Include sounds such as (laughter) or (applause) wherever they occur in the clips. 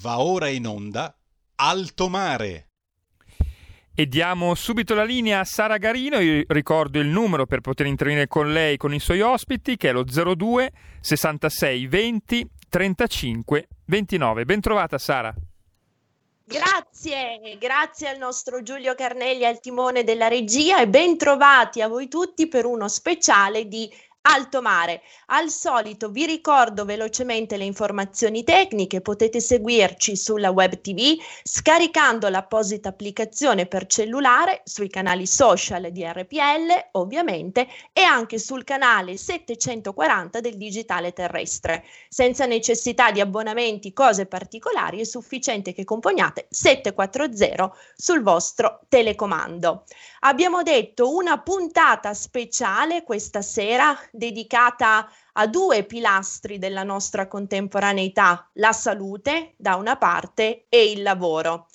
Va ora in onda Alto Mare. E diamo subito la linea a Sara Garino, io ricordo il numero per poter intervenire con lei, con i suoi ospiti, che è lo 02 66 20 35 29. Bentrovata Sara. Grazie, grazie al nostro Giulio Carnelli al timone della regia e bentrovati a voi tutti per uno speciale di Alto Mare. Al solito vi ricordo velocemente le informazioni tecniche, potete seguirci sulla web TV scaricando l'apposita applicazione per cellulare sui canali social di RPL ovviamente e anche sul canale 740 del digitale terrestre. Senza necessità di abbonamenti, cose particolari, è sufficiente che componiate 740 sul vostro telecomando. Abbiamo detto una puntata speciale questa sera dedicata a due pilastri della nostra contemporaneità, la salute da una parte e il lavoro.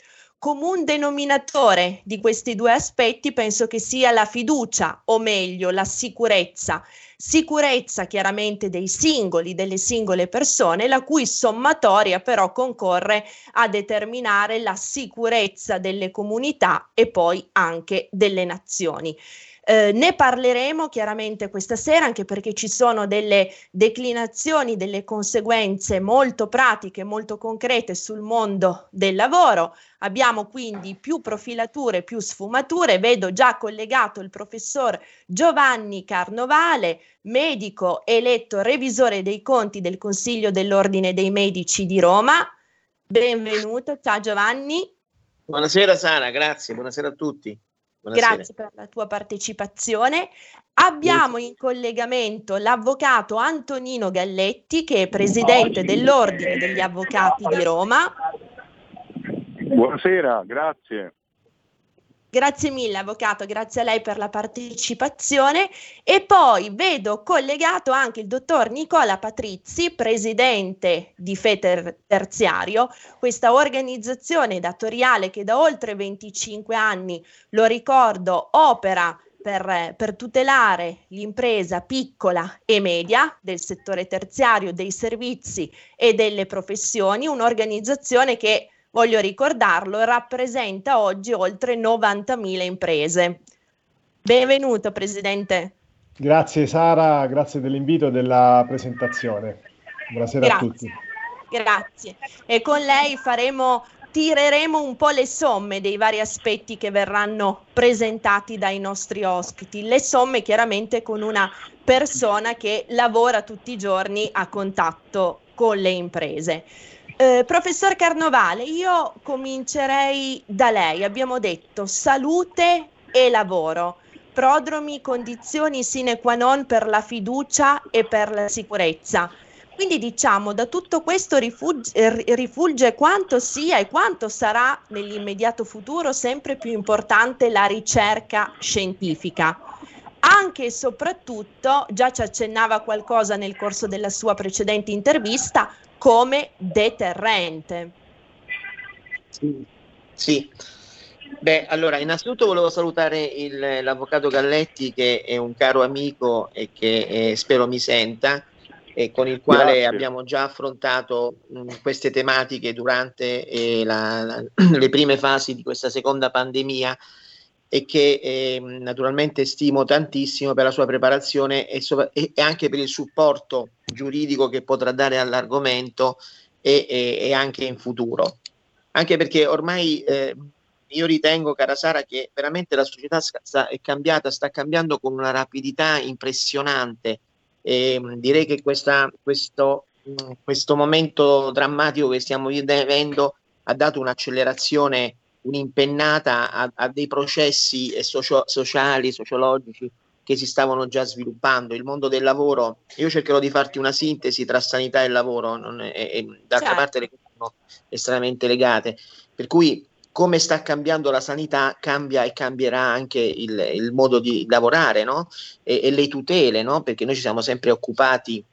Comun denominatore di questi due aspetti penso che sia la fiducia, o meglio la sicurezza. Sicurezza chiaramente dei singoli, delle singole persone, la cui sommatoria però concorre a determinare la sicurezza delle comunità e poi anche delle nazioni. Eh, ne parleremo chiaramente questa sera anche perché ci sono delle declinazioni, delle conseguenze molto pratiche, molto concrete sul mondo del lavoro. Abbiamo quindi più profilature, più sfumature. Vedo già collegato il professor Giovanni Carnovale, medico eletto revisore dei conti del Consiglio dell'Ordine dei Medici di Roma. Benvenuto, ciao Giovanni. Buonasera Sara, grazie, buonasera a tutti. Buonasera. Grazie per la tua partecipazione. Abbiamo in collegamento l'avvocato Antonino Galletti, che è presidente dell'Ordine degli Avvocati di Roma. Buonasera, grazie. Grazie mille avvocato, grazie a lei per la partecipazione. E poi vedo collegato anche il dottor Nicola Patrizzi, presidente di FETER Terziario, questa organizzazione datoriale che da oltre 25 anni, lo ricordo, opera per, per, tutelare l'impresa piccola e media del settore terziario, dei servizi e delle professioni, un'organizzazione che voglio ricordarlo, rappresenta oggi oltre 90.000 imprese. Benvenuto Presidente. Grazie Sara, grazie dell'invito e della presentazione. Buonasera grazie. a tutti. Grazie. E con lei faremo tireremo un po' le somme dei vari aspetti che verranno presentati dai nostri ospiti. Le somme chiaramente con una persona che lavora tutti i giorni a contatto con le imprese. Eh, professor Carnovale, io comincerei da lei. Abbiamo detto salute e lavoro, prodromi, condizioni sine qua non per la fiducia e per la sicurezza. Quindi diciamo, da tutto questo rifugge, rifulge quanto sia e quanto sarà nell'immediato futuro sempre più importante la ricerca scientifica. Anche e soprattutto, già ci accennava qualcosa nel corso della sua precedente intervista, come deterrente. Sì, sì. Beh, allora, innanzitutto volevo salutare il, l'avvocato Galletti, che è un caro amico e che eh, spero mi senta, e con il quale Grazie. abbiamo già affrontato mh, queste tematiche durante eh, la, la, (clears throat) le prime fasi di questa seconda pandemia e che eh, naturalmente stimo tantissimo per la sua preparazione e, so- e, anche per il supporto giuridico che potrà dare all'argomento e, e, e anche in futuro. Anche perché ormai eh, io ritengo, cara Sara, che veramente la società sta, è cambiata, sta cambiando con una rapidità impressionante. E, direi che questa, questo, questo momento drammatico che stiamo vivendo ha dato un'accelerazione un'impennata a, a dei processi socio, sociali, sociologici che si stavano già sviluppando. Il mondo del lavoro, io cercherò di farti una sintesi tra sanità e lavoro, è, e, d'altra certo. parte le cose sono estremamente legate. Per cui come sta cambiando la sanità, cambia e cambierà anche il, il modo di lavorare no? e, e, le tutele, no? perché noi ci siamo sempre occupati,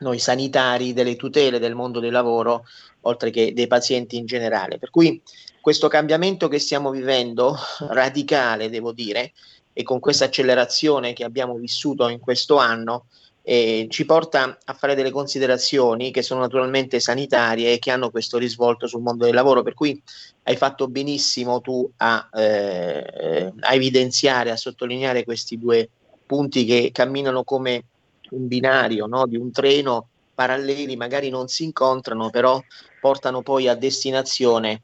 noi sanitari, delle tutele del mondo del lavoro, oltre che dei pazienti in generale. Per cui questo cambiamento che stiamo vivendo, (laughs) radicale devo dire, e con questa accelerazione che abbiamo vissuto in questo anno, eh, ci porta a fare delle considerazioni che sono naturalmente sanitarie e che hanno questo risvolto sul mondo del lavoro, per cui hai fatto benissimo tu a, eh, a evidenziare, a sottolineare questi due punti che camminano come un binario no? di un treno paralleli, magari non si incontrano, però portano poi a destinazione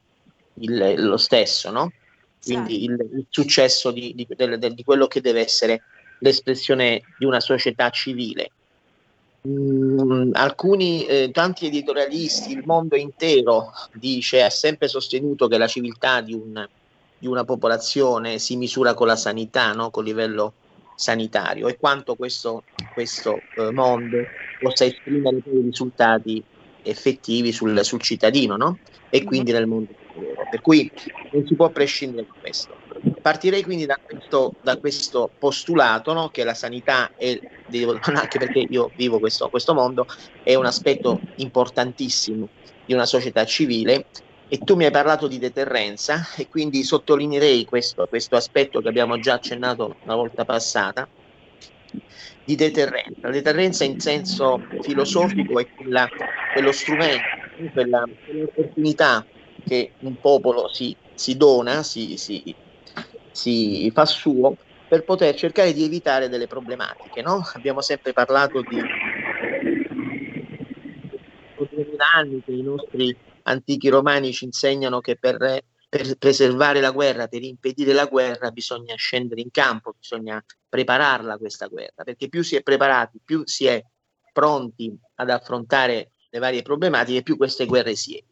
il, lo stesso, no? quindi il, il, successo di, di, del, del, di quello che deve essere l'espressione di una società civile. Mm, alcuni, eh, tanti editorialisti, il mondo intero dice, ha sempre sostenuto che la civiltà di, un, di una popolazione si misura con la sanità, no? con livello sanitario e quanto questo, questo eh, mondo possa esprimere poi risultati effettivi sul, sul cittadino no? e quindi nel mondo per cui non si può prescindere da questo. Partirei quindi da questo, da questo postulato no? che la sanità, è, (laughs) anche perché io vivo questo, questo mondo, è un aspetto importantissimo di una società civile e tu mi hai parlato di deterrenza e quindi sottolineerei questo, questo aspetto che abbiamo già accennato la volta passata di deterrenza. La deterrenza in senso filosofico è quella, quello strumento, quella, quell'opportunità che un popolo si, si dona, si, si, si, fa suo per poter cercare di evitare delle problematiche. No? Abbiamo sempre parlato di anni che i nostri antichi romani ci insegnano che per, per preservare la guerra, per impedire la guerra, bisogna scendere in campo, bisogna prepararla questa guerra, perché più si è preparati, più si è pronti ad affrontare le varie problematiche, più queste guerre si evitano.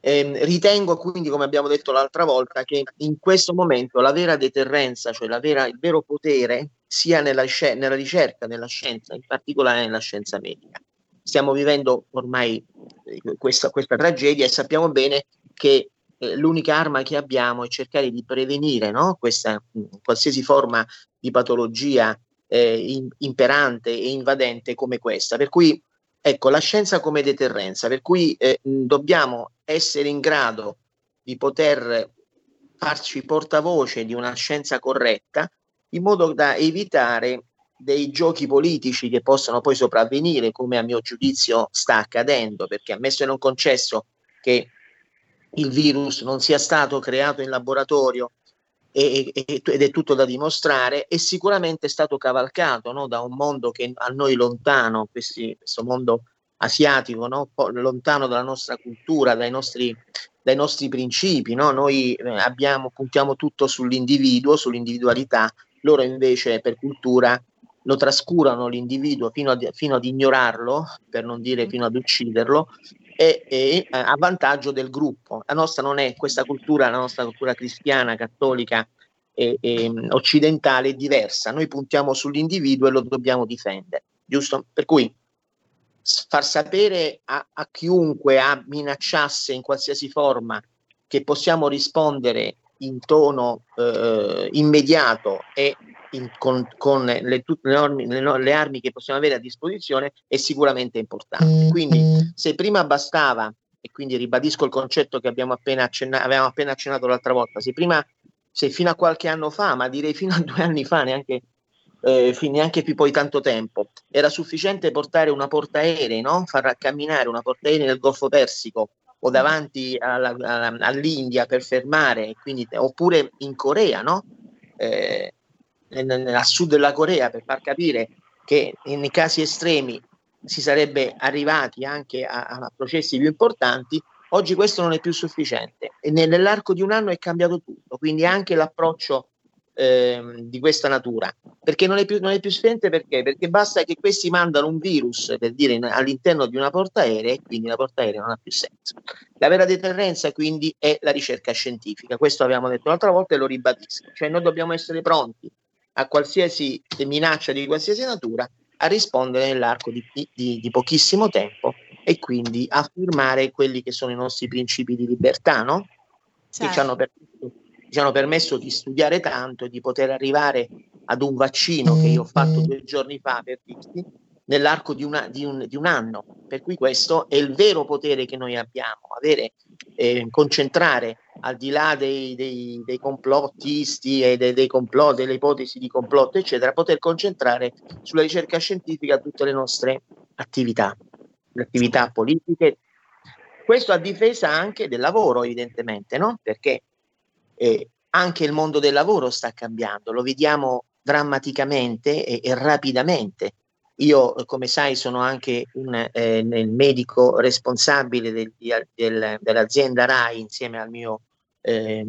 Eh, ritengo quindi, come abbiamo detto l'altra volta, che in questo momento la vera deterrenza, cioè vera, il vero potere, sia nella, nella, ricerca, nella scienza, in particolare nella scienza medica. Stiamo vivendo ormai eh, questa, questa tragedia e sappiamo bene che eh, l'unica arma che abbiamo è cercare di prevenire no? questa mh, qualsiasi forma di patologia eh, in, imperante e invadente come questa. Per cui Ecco, la scienza come deterrenza, per cui eh, dobbiamo essere in grado di poter farci portavoce di una scienza corretta in modo da evitare dei giochi politici che possano poi sopravvenire, come a mio giudizio sta accadendo, perché ammesso e non concesso che il virus non sia stato creato in laboratorio e, e, ed è tutto da dimostrare, è sicuramente stato cavalcato no, da un mondo che a noi lontano, questi, questo mondo asiatico, no, lontano dalla nostra cultura, dai nostri, dai nostri principi. No? Noi eh, abbiamo, puntiamo tutto sull'individuo, sull'individualità, loro invece per cultura lo trascurano l'individuo fino, a, fino ad ignorarlo, per non dire fino ad ucciderlo, e, e, a vantaggio del gruppo. La nostra non è questa cultura, la nostra cultura cristiana, cattolica e, e occidentale è diversa. Noi puntiamo sull'individuo e lo dobbiamo difendere, giusto? Per cui far sapere a, a chiunque a minacciasse in qualsiasi forma che possiamo rispondere in tono eh, immediato e in, con, con le, tutte le, normi, le, le, armi che possiamo avere a disposizione è sicuramente importante. Quindi se prima bastava, e quindi ribadisco il concetto che abbiamo appena accennato, avevamo appena accennato l'altra volta, se prima, se fino a qualche anno fa, ma direi fino a due anni fa, neanche, eh, neanche più poi tanto tempo, era sufficiente portare una portaerei, no? far camminare una portaerei nel Golfo Persico o davanti alla, alla, all'India per fermare, quindi, oppure in Corea, no? Eh, a sud della Corea per far capire che nei casi estremi si sarebbe arrivati anche a, a processi più importanti, oggi questo non è più sufficiente e nell'arco di un anno è cambiato tutto, quindi anche l'approccio eh, di questa natura, perché non è, più, non è più sufficiente perché? Perché basta che questi mandano un virus per dire in, all'interno di una portaerei e quindi la portaerei non ha più senso. La vera deterrenza quindi è la ricerca scientifica, questo abbiamo detto l'altra volta e lo ribadisco, cioè noi dobbiamo essere pronti a qualsiasi minaccia di qualsiasi natura a rispondere nell'arco di, di, di pochissimo tempo e quindi affermare quelli che sono i nostri principi di libertà, no? Certo. Che ci hanno, permesso, ci hanno, permesso, di studiare tanto e di poter arrivare ad un vaccino che io ho fatto due giorni fa per dirti, nell'arco di, una, di, un, di, un, anno. Per cui questo è il vero potere che noi abbiamo, avere, eh, concentrare al di là dei, dei, dei complottisti e dei, dei complot, delle ipotesi di complotto, eccetera, poter concentrare sulla ricerca scientifica tutte le nostre attività, le attività politiche. Questo a difesa anche del lavoro, evidentemente, no? Perché eh, anche il mondo del lavoro sta cambiando, lo vediamo drammaticamente e, e rapidamente. Io, come sai, sono anche un eh, medico responsabile del, del, dell'azienda RAI insieme al mio eh,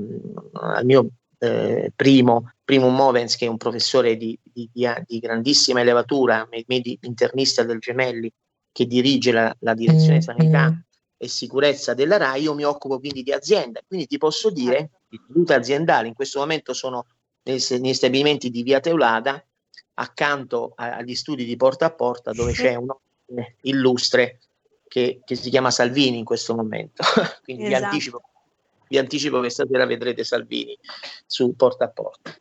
al mio eh, primo, primo Movens, che è un professore di, di, di, di grandissima elevatura, medi, internista del Gemelli, che dirige la, la direzione mm, sanità mm. e sicurezza della RAI, io mi occupo quindi di azienda, quindi ti posso dire, di salute aziendale, in questo momento sono negli stabilimenti di Via Teulada, accanto agli studi di porta a porta, dove c'è un illustre che, che si chiama Salvini in questo momento, (laughs) quindi esatto. vi anticipo vi anticipo che stasera vedrete Salvini su porta a porta.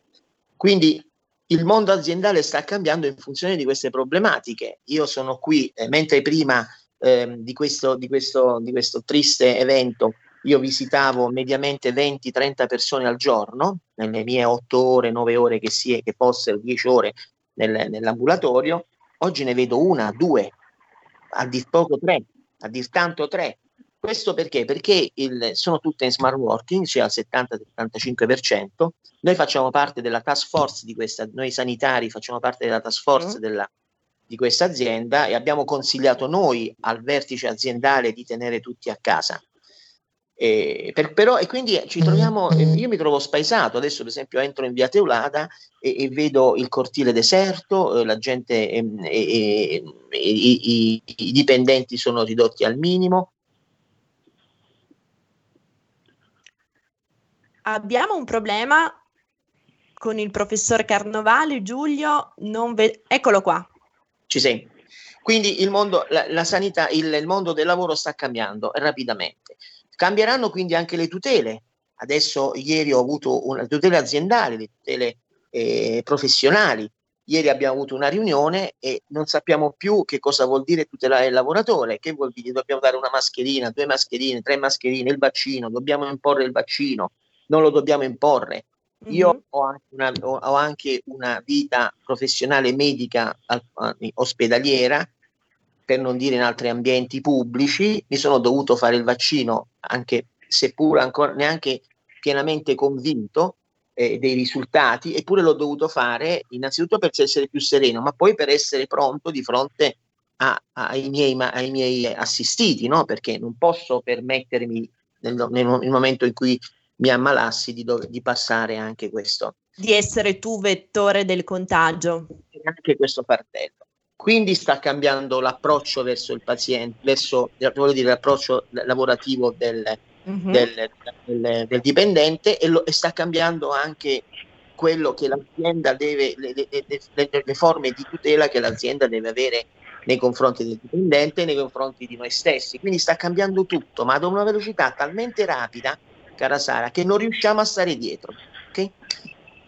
Quindi il mondo aziendale sta cambiando in funzione di queste problematiche. Io sono qui, eh, mentre prima eh, di, questo, di, questo, di questo triste evento io visitavo mediamente 20-30 persone al giorno, nelle mie 8 ore, 9 ore che, sia, che fossero, 10 ore nel, nell'ambulatorio, oggi ne vedo una, due, a dir poco tre, a dir tanto tre, questo perché? Perché il, sono tutte in smart working, cioè al 70-75%. Noi facciamo parte della task force di questa, noi sanitari facciamo parte della task force mm. della, di questa azienda e abbiamo consigliato noi al vertice aziendale di tenere tutti a casa. E, per, però, e quindi ci troviamo, io mi trovo spaesato, adesso per esempio entro in via Teulada e, e vedo il cortile deserto, eh, la gente, eh, eh, i, i, dipendenti sono ridotti al minimo, abbiamo un problema con il professor Carnovale, Giulio, ve- eccolo qua. Ci sei. Quindi il mondo, la, la sanità, il, il, mondo del lavoro sta cambiando rapidamente. Cambieranno quindi anche le tutele. Adesso, ieri ho avuto una tutele aziendali, le tutele eh, professionali. Ieri abbiamo avuto una riunione e non sappiamo più che cosa vuol dire tutelare il lavoratore, che vuol dire dobbiamo dare una mascherina, due mascherine, tre mascherine, il vaccino, dobbiamo imporre il vaccino, non lo dobbiamo imporre. Mm-hmm. Io ho anche, una, ho anche, una, vita professionale medica ospedaliera, per non dire in altri ambienti pubblici, mi sono dovuto fare il vaccino, anche seppur ancora neanche pienamente convinto eh, dei risultati, eppure l'ho dovuto fare innanzitutto per essere più sereno, ma poi per essere pronto di fronte a, ai, miei, ai, miei, assistiti, no? perché non posso permettermi nel, nel momento in cui mi ammalassi di, dove, di passare anche questo. Di essere tu vettore del contagio. Anche questo fardello. Quindi sta cambiando l'approccio verso il paziente, verso dire, l'approccio lavorativo del, uh-huh. del, del, del dipendente e, lo, e, sta cambiando anche quello che l'azienda deve, le, le, le, le, forme di tutela che l'azienda deve avere nei confronti del dipendente e nei confronti di noi stessi. Quindi sta cambiando tutto, ma ad una velocità talmente rapida cara Sara, che non riusciamo a stare dietro. Okay?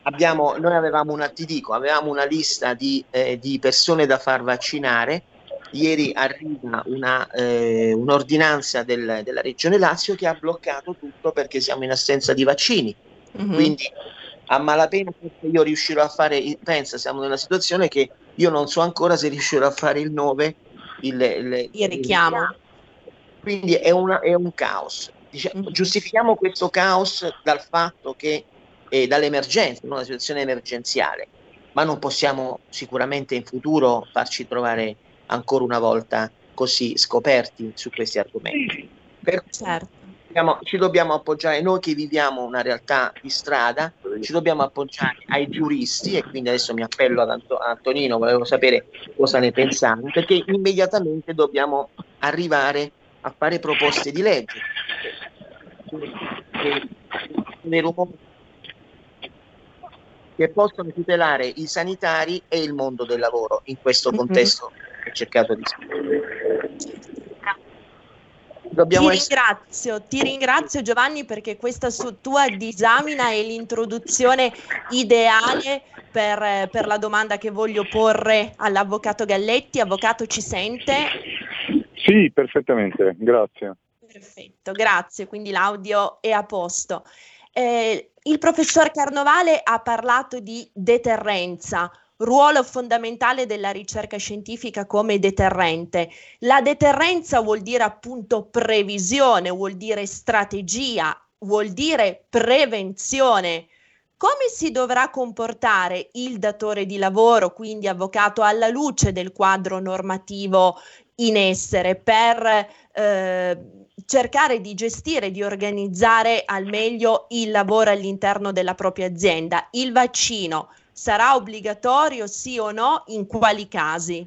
Abbiamo, noi avevamo una, ti dico, avevamo una lista di, eh, di persone da far vaccinare. Ieri arriva una, eh, un'ordinanza del, della Regione Lazio che ha bloccato tutto perché siamo in assenza di vaccini. Mm-hmm. Quindi a malapena io riuscirò a fare, pensa, siamo nella situazione che io non so ancora se riuscirò a fare il 9, il, il, il richiamo. Quindi è, una, è un caos diciamo, giustifichiamo questo caos dal fatto che eh, dall'emergenza, una situazione emergenziale, ma non possiamo sicuramente in futuro farci trovare ancora una volta così scoperti su questi argomenti. Per certo. Diciamo, ci dobbiamo appoggiare noi che viviamo una realtà di strada, ci dobbiamo appoggiare ai giuristi e quindi adesso mi appello ad Anto- Antonino, volevo sapere cosa ne pensate, perché immediatamente dobbiamo arrivare a fare proposte di legge che possono tutelare i sanitari e il mondo del lavoro in questo mhm. contesto mm-hmm. che ho cercato di spiegare. Dobbiamo ti, essere... ringrazio, ti ringrazio Giovanni perché questa tua disamina è l'introduzione ideale per, per la domanda che voglio porre all'avvocato Galletti. Avvocato ci sente? Sì, perfettamente, grazie. Perfetto, grazie, quindi l'audio è a posto. Eh, il professor Carnovale ha parlato di deterrenza, ruolo fondamentale della ricerca scientifica come deterrente. La deterrenza vuol dire appunto previsione, vuol dire strategia, vuol dire prevenzione. Come si dovrà comportare il datore di lavoro, quindi avvocato alla luce del quadro normativo in essere, per eh, cercare di gestire, di organizzare al meglio il lavoro all'interno della propria azienda? Il vaccino sarà obbligatorio sì o no? In quali casi?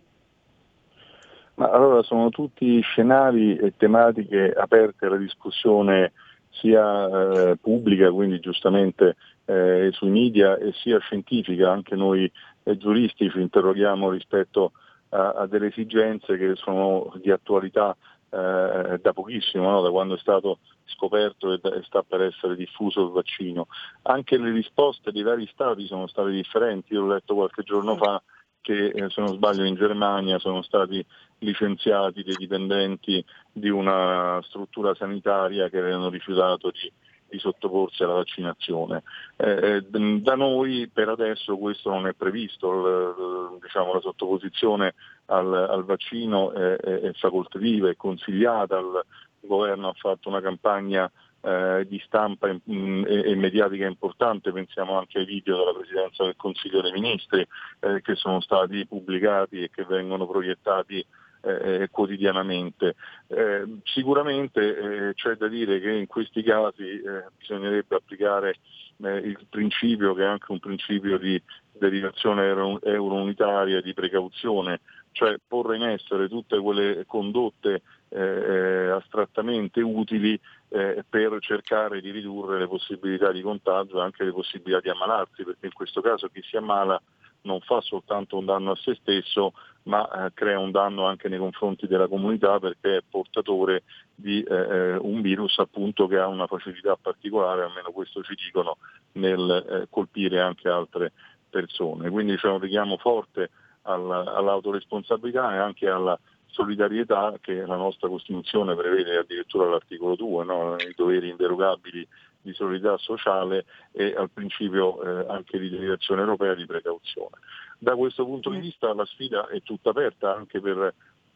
Ma allora sono tutti scenari e tematiche aperte alla discussione sia eh, pubblica, quindi giustamente eh, sui media, e sia scientifica. Anche noi eh, giuristi ci interroghiamo rispetto a, a, delle esigenze che sono di attualità eh, da pochissimo, no? da quando è stato scoperto e, sta per essere diffuso il vaccino. Anche le risposte dei vari stati sono state differenti. Io ho letto qualche giorno fa che eh, se non sbaglio in Germania sono stati licenziati dei dipendenti di una struttura sanitaria che avevano rifiutato di, di sottoporsi alla vaccinazione. Eh, eh da noi per adesso questo non è previsto, diciamo, la sottoposizione al, al vaccino è, è, facoltativa, è consigliata, il governo ha fatto una campagna eh, di stampa e, e, mediatica importante, pensiamo anche ai video della Presidenza del Consiglio dei Ministri eh, che sono stati pubblicati e che vengono proiettati eh, quotidianamente. Eh, sicuramente eh, c'è da dire che in questi casi eh, bisognerebbe applicare eh, il principio che è anche un principio di derivazione euro-unitaria di precauzione, cioè porre in essere tutte quelle condotte eh, astrattamente utili eh, per cercare di ridurre le possibilità di contagio e anche le possibilità di ammalarsi, perché in questo caso chi si ammala non fa soltanto un danno a se stesso, ma eh, crea un danno anche nei confronti della comunità perché è portatore di eh, eh, un virus appunto che ha una facilità particolare, almeno questo ci dicono, nel eh, colpire anche altre persone. Quindi c'è un richiamo forte all'autoresponsabilità e anche alla solidarietà che la nostra Costituzione prevede addirittura all'articolo 2, no? i doveri inderogabili di solidarietà sociale e al principio eh, anche di delegazione europea di precauzione. Da questo punto di vista la sfida è tutta aperta anche per,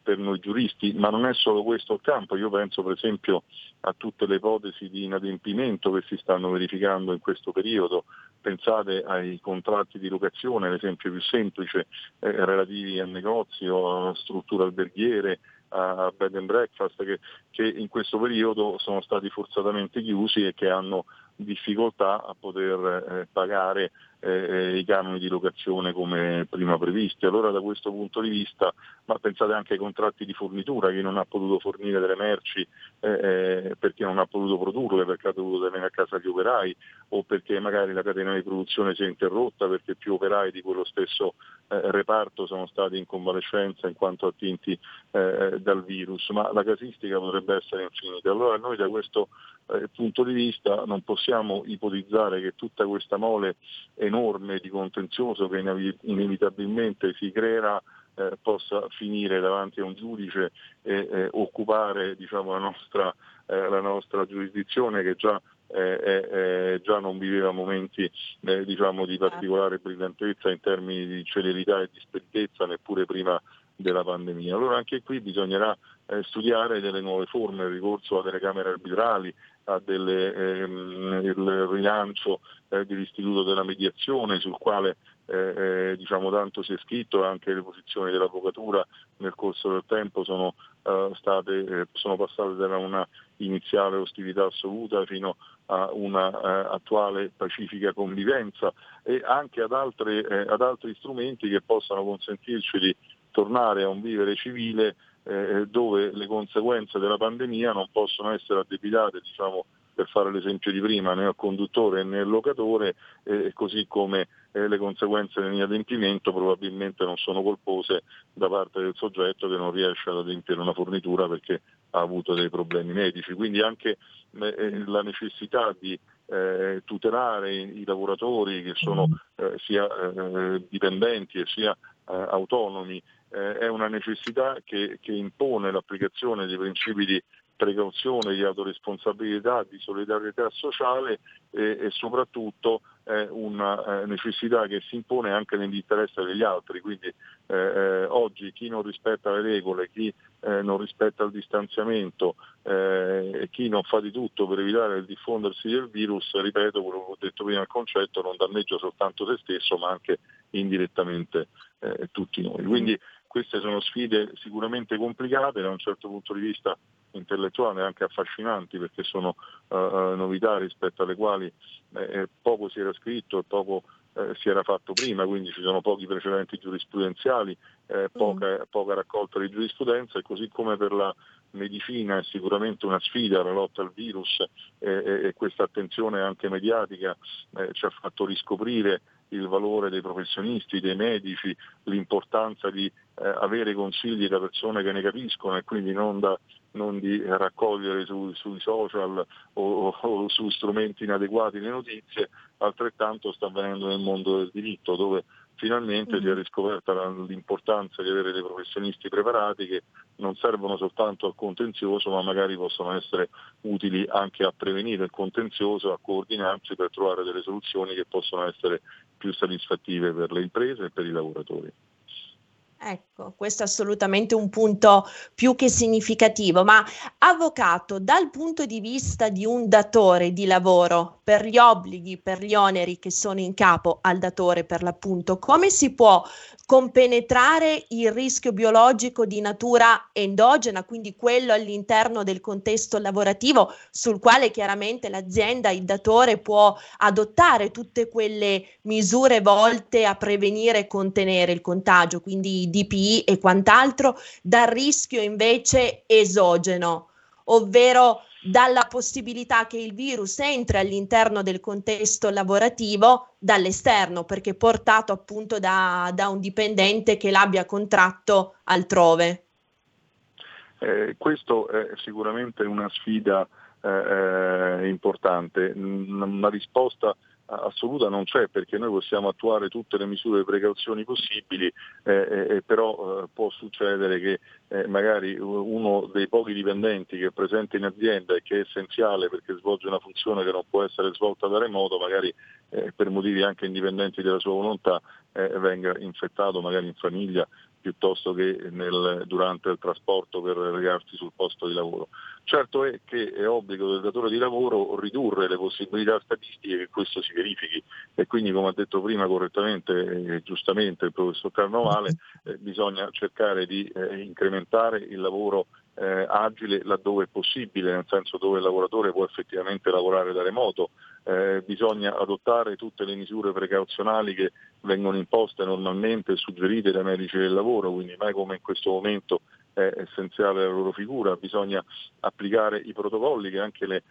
per noi giuristi, ma non è solo questo il campo, io penso per esempio a tutte le ipotesi di inadempimento che si stanno verificando in questo periodo, pensate ai contratti di locazione, l'esempio più semplice, eh, relativi a negozi o a strutture alberghiere, a bed and breakfast che, che, in questo periodo sono stati forzatamente chiusi e che hanno difficoltà a poter eh, pagare eh, i canoni di locazione come prima previsti. Allora da questo punto di vista, ma pensate anche ai contratti di fornitura, chi non ha potuto fornire delle merci eh, eh, perché non ha potuto produrre, perché ha dovuto tenere a casa gli operai o perché magari la catena di produzione si è interrotta perché più operai di quello stesso eh, reparto sono stati in convalescenza in quanto attinti eh, dal virus, ma la casistica potrebbe essere infinita. Allora noi da questo eh, punto di vista non possiamo ipotizzare che tutta questa mole enorme di contenzioso che inevitabilmente si creerà eh, possa finire davanti a un giudice e eh, occupare diciamo, la, nostra, eh, la, nostra, giurisdizione che già, eh, già non viveva momenti eh, diciamo, di particolare brillantezza in termini di celerità e di speditezza neppure prima della pandemia. Allora anche qui bisognerà eh, studiare delle nuove forme, il ricorso a delle camere arbitrali, a delle, ehm, il rilancio eh, dell'istituto della mediazione sul quale eh, eh, diciamo tanto si è scritto, anche le posizioni dell'avvocatura nel corso del tempo sono, eh, state, eh, sono passate da una iniziale ostilità assoluta fino a una eh, attuale pacifica convivenza e anche ad, altre, ad altri strumenti che possano consentirci di tornare a un vivere civile dove le conseguenze della pandemia non possono essere addebitate, diciamo, per fare l'esempio di prima, né al conduttore né al locatore, eh, così come eh, le conseguenze dell'inadempimento probabilmente non sono colpose da parte del soggetto che non riesce ad adempiere una fornitura perché ha avuto dei problemi medici. Quindi anche eh, eh, la necessità di eh, tutelare i, i, lavoratori che sono eh, sia eh, dipendenti e sia autonomi è una necessità che, che, impone l'applicazione dei principi di precauzione, di autoresponsabilità, di solidarietà sociale e, e soprattutto è una eh, necessità che si impone anche nell'interesse degli altri, quindi eh, eh, oggi chi non rispetta le regole, chi eh, non rispetta il distanziamento eh, e chi non fa di tutto per evitare il diffondersi del virus, ripeto quello che ho detto prima il concetto, non danneggia soltanto se stesso ma anche indirettamente eh, tutti noi. Quindi queste sono sfide sicuramente complicate da un certo punto di vista intellettuale anche affascinanti perché sono uh, novità rispetto alle quali eh, poco si era scritto e poco eh, si era fatto prima, quindi ci sono pochi precedenti giurisprudenziali, eh, poca, mm. poca, raccolta di giurisprudenza e così come per la medicina è sicuramente una sfida la lotta al virus e, questa attenzione anche mediatica eh, ci ha fatto riscoprire il valore dei professionisti, dei medici, l'importanza di eh, avere consigli da persone che ne capiscono e quindi non, da, non di raccogliere su, sui social o, o, su strumenti inadeguati le notizie, altrettanto sta avvenendo nel mondo del diritto dove finalmente mm-hmm. si è riscoperta l'importanza di avere dei professionisti preparati che non servono soltanto al contenzioso ma magari possono essere utili anche a prevenire il contenzioso, a coordinarsi per trovare delle soluzioni che possono essere più soddisfattive per le imprese e per i lavoratori. Ecco, questo è assolutamente un punto più che significativo, ma avvocato, dal punto di vista di un datore di lavoro, per gli obblighi, per gli oneri che sono in capo al datore per l'appunto, come si può compenetrare il rischio biologico di natura endogena, quindi quello all'interno del contesto lavorativo sul quale chiaramente l'azienda, il datore può adottare tutte quelle misure volte a prevenire e contenere il contagio, quindi DPI e quant'altro, dal rischio invece esogeno, ovvero dalla possibilità che il virus entri all'interno del contesto lavorativo dall'esterno, perché portato appunto da, da un dipendente che l'abbia contratto altrove. Eh, questo è sicuramente una sfida eh, eh importante, una risposta assoluta non c'è perché noi possiamo attuare tutte le misure di precauzioni possibili, eh, eh, però eh, può succedere che eh, magari uno dei pochi dipendenti che è presente in azienda e che è essenziale perché svolge una funzione che non può essere svolta da remoto, magari eh, per motivi anche indipendenti dalla sua volontà, eh, venga infettato magari in famiglia piuttosto che nel, durante il trasporto per recarsi sul posto di lavoro. Certo è che è obbligo del datore di lavoro ridurre le possibilità statistiche che questo si verifichi. E quindi come ha detto prima correttamente e giustamente il professor Carnovale eh, bisogna cercare di eh, incrementare il lavoro eh, agile laddove è possibile, nel senso dove il lavoratore può effettivamente lavorare da remoto, eh, bisogna adottare tutte le misure precauzionali che vengono imposte normalmente e suggerite dai medici del lavoro, quindi mai come in questo momento è essenziale la loro figura, bisogna applicare i protocolli che anche le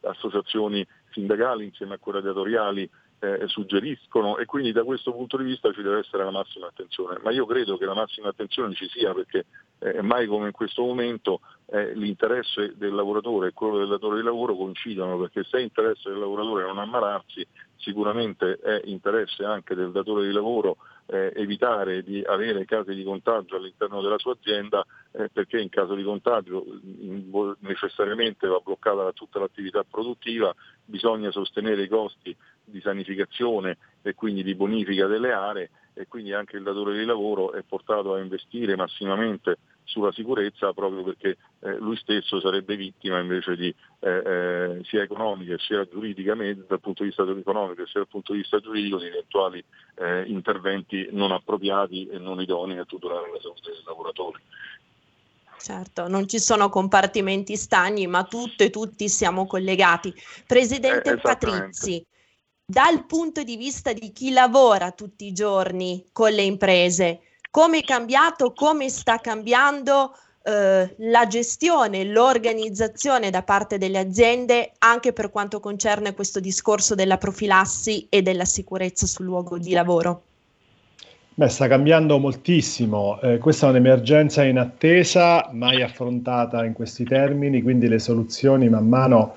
associazioni sindacali insieme a quelle datoriali eh, suggeriscono e quindi da questo punto di vista ci deve essere la massima attenzione, ma io credo che la massima attenzione ci sia perché eh, mai come in questo momento eh, l'interesse del lavoratore e quello del datore di lavoro coincidono, perché se è interesse del lavoratore non ammalarsi, sicuramente è interesse anche del datore di lavoro eh, evitare di avere casi di contagio all'interno della sua azienda eh, perché in caso di contagio in, necessariamente va bloccata tutta l'attività produttiva, bisogna sostenere i costi di sanificazione e quindi di bonifica delle aree e quindi anche il datore di lavoro è portato a investire massimamente sulla sicurezza proprio perché eh, lui stesso sarebbe vittima invece di eh, eh, sia economica sia giuridica dal punto di vista economico sia dal punto di vista giuridico di eventuali eh, interventi non appropriati e non idonei a tutelare la salute del lavoratore. Certo, non ci sono compartimenti stagni, ma tutte e tutti siamo collegati. Presidente eh, Patrizzi, dal punto di vista di chi lavora tutti i giorni con le imprese, come è cambiato, come sta cambiando eh, la gestione, l'organizzazione da parte delle aziende anche per quanto concerne questo discorso della profilassi e della sicurezza sul luogo di lavoro? Beh, sta cambiando moltissimo. Eh, questa è un'emergenza in attesa, mai affrontata in questi termini, quindi le soluzioni man mano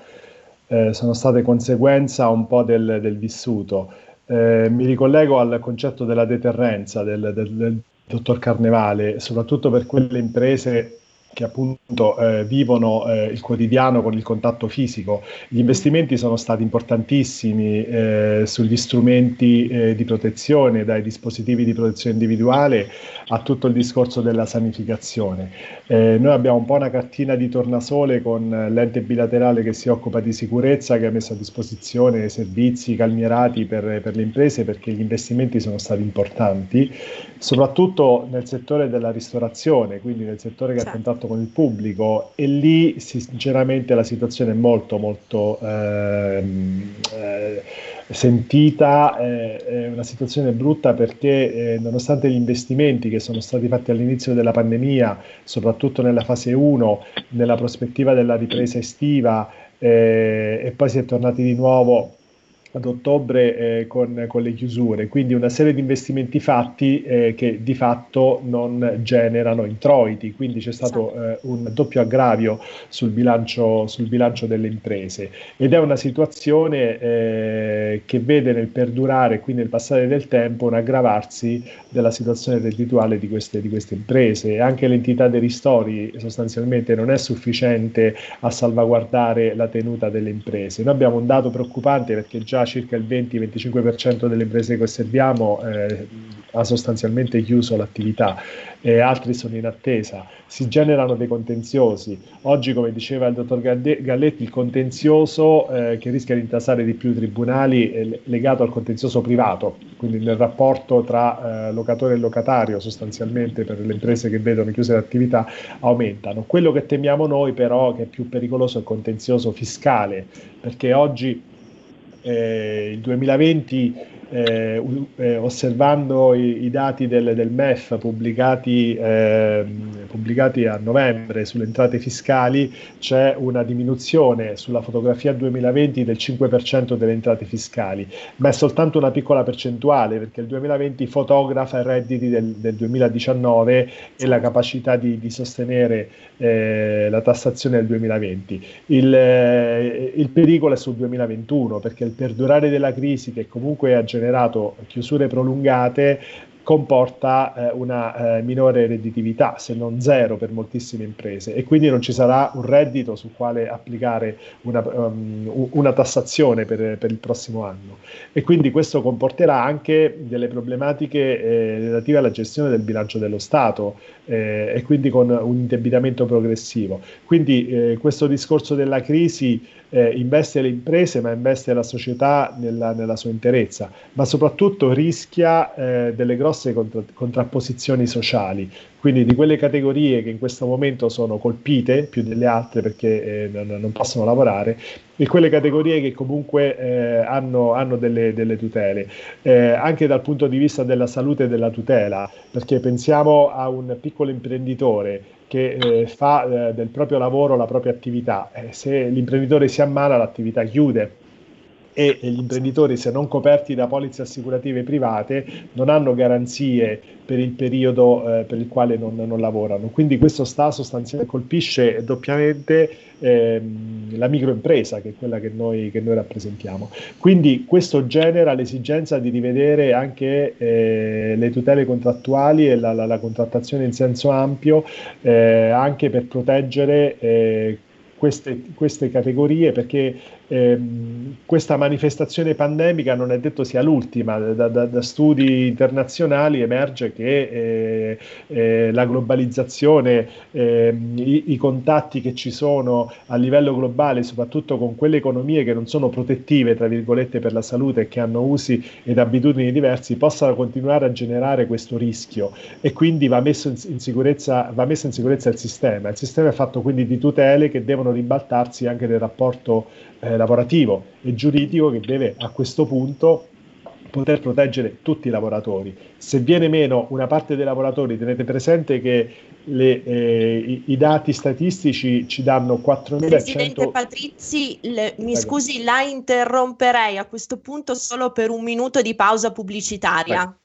eh, sono state conseguenza un po' del, del vissuto. Eh, mi ricollego al concetto della deterrenza del, del dottor Carnevale, soprattutto per quelle imprese che appunto eh, vivono eh, il quotidiano con il contatto fisico. Gli investimenti sono stati importantissimi eh, sugli strumenti eh, di protezione, dai dispositivi di protezione individuale a tutto il discorso della sanificazione. Eh, noi abbiamo un po' una cartina di tornasole con l'ente bilaterale che si occupa di sicurezza, che ha messo a disposizione servizi calmierati per, per le imprese perché gli investimenti sono stati importanti, soprattutto nel settore della ristorazione, quindi nel settore che certo. ha contatto con il pubblico e lì sinceramente la situazione è molto molto ehm, eh, sentita, eh, è una situazione brutta perché eh, nonostante gli investimenti che sono stati fatti all'inizio della pandemia, soprattutto nella fase 1, nella prospettiva della ripresa estiva eh, e poi si è tornati di nuovo ad ottobre eh, con, con, le chiusure, quindi una serie di investimenti fatti eh, che di fatto non generano introiti, quindi c'è stato esatto. eh, un doppio aggravio sul bilancio, sul bilancio, delle imprese ed è una situazione eh, che vede nel perdurare, quindi nel passare del tempo, un aggravarsi della situazione reddituale di queste, di queste imprese. Anche l'entità dei ristori sostanzialmente non è sufficiente a salvaguardare la tenuta delle imprese. Noi abbiamo un dato preoccupante perché già circa il 20-25% delle imprese che osserviamo eh, ha sostanzialmente chiuso l'attività e altri sono in attesa. Si generano dei contenziosi. Oggi, come diceva il dottor Galletti, il contenzioso eh, che rischia di intasare di più i tribunali è legato al contenzioso privato, quindi nel rapporto tra eh, locatore e locatario sostanzialmente per le imprese che vedono chiuse l'attività aumentano. Quello che temiamo noi però che è più pericoloso è il contenzioso fiscale, perché oggi eh, il 2020 eh, eh, osservando i, i, dati del, del MEF pubblicati, eh, pubblicati, a novembre sulle entrate fiscali, c'è una diminuzione sulla fotografia 2020 del 5% delle entrate fiscali, ma è soltanto una piccola percentuale perché il 2020 fotografa i redditi del, del 2019 e la capacità di, di sostenere eh, la tassazione del 2020. Il, eh, il pericolo è sul 2021 perché il perdurare della crisi che comunque ha generato chiusure prolungate comporta eh, una eh, minore redditività, se non zero per moltissime imprese e quindi non ci sarà un reddito sul quale applicare una, um, una tassazione per, per, il prossimo anno e quindi questo comporterà anche delle problematiche eh, relative alla gestione del bilancio dello Stato eh, e quindi con un indebitamento progressivo. Quindi eh, questo discorso della crisi eh, investe le imprese ma investe la società nella, nella sua interezza, ma soprattutto rischia delle grosse grosse contra- contrapposizioni sociali, quindi di quelle categorie che in questo momento sono colpite più delle altre perché eh, non, non, possono lavorare, e quelle categorie che comunque eh, hanno, hanno delle, delle, tutele, eh, anche dal punto di vista della salute e della tutela, perché pensiamo a un piccolo imprenditore che eh, fa eh, del proprio lavoro la propria attività, eh, se l'imprenditore si ammala l'attività chiude e gli imprenditori, se non coperti da polizze assicurative private, non hanno garanzie per il periodo eh, per il quale non, non, lavorano. Quindi questo sta sostanzialmente colpisce doppiamente ehm, la microimpresa, che è quella che noi, che noi, rappresentiamo. Quindi questo genera l'esigenza di rivedere anche eh, le tutele contrattuali e la, la, la, contrattazione in senso ampio, eh, anche per proteggere eh, queste, queste, categorie perché ehm, questa manifestazione pandemica non è detto sia l'ultima, da, da, da studi internazionali emerge che eh, eh, la globalizzazione, eh, i, i, contatti che ci sono a livello globale, soprattutto con quelle economie che non sono protettive, tra virgolette, per la salute e che hanno usi ed abitudini diversi, possano continuare a generare questo rischio e quindi va messo in, in sicurezza, va messo in sicurezza il sistema. Il sistema è fatto quindi di tutele che devono ribaltarsi anche nel rapporto eh, lavorativo e giuridico che deve a questo punto poter proteggere tutti i lavoratori. Se viene meno una parte dei lavoratori, tenete presente che le, eh, i, i, dati statistici ci danno 4.100... Presidente Patrizi, le, mi Prego. scusi, la interromperei a questo punto solo per un minuto di pausa pubblicitaria. Prego.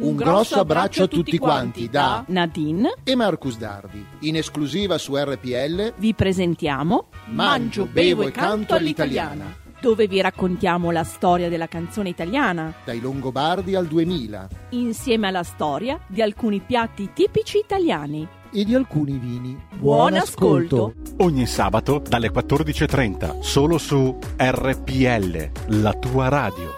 Un grosso abbraccio a tutti quanti da Nadine e Marcus Dardi. In esclusiva su RPL vi presentiamo Mangio, bevo e canto all'italiana. Dove vi raccontiamo la storia della canzone italiana. Dai Longobardi al 2000. Insieme alla storia di alcuni piatti tipici italiani. E di alcuni vini. Buon, ascolto. Ogni sabato dalle 14.30 solo su RPL, la tua radio.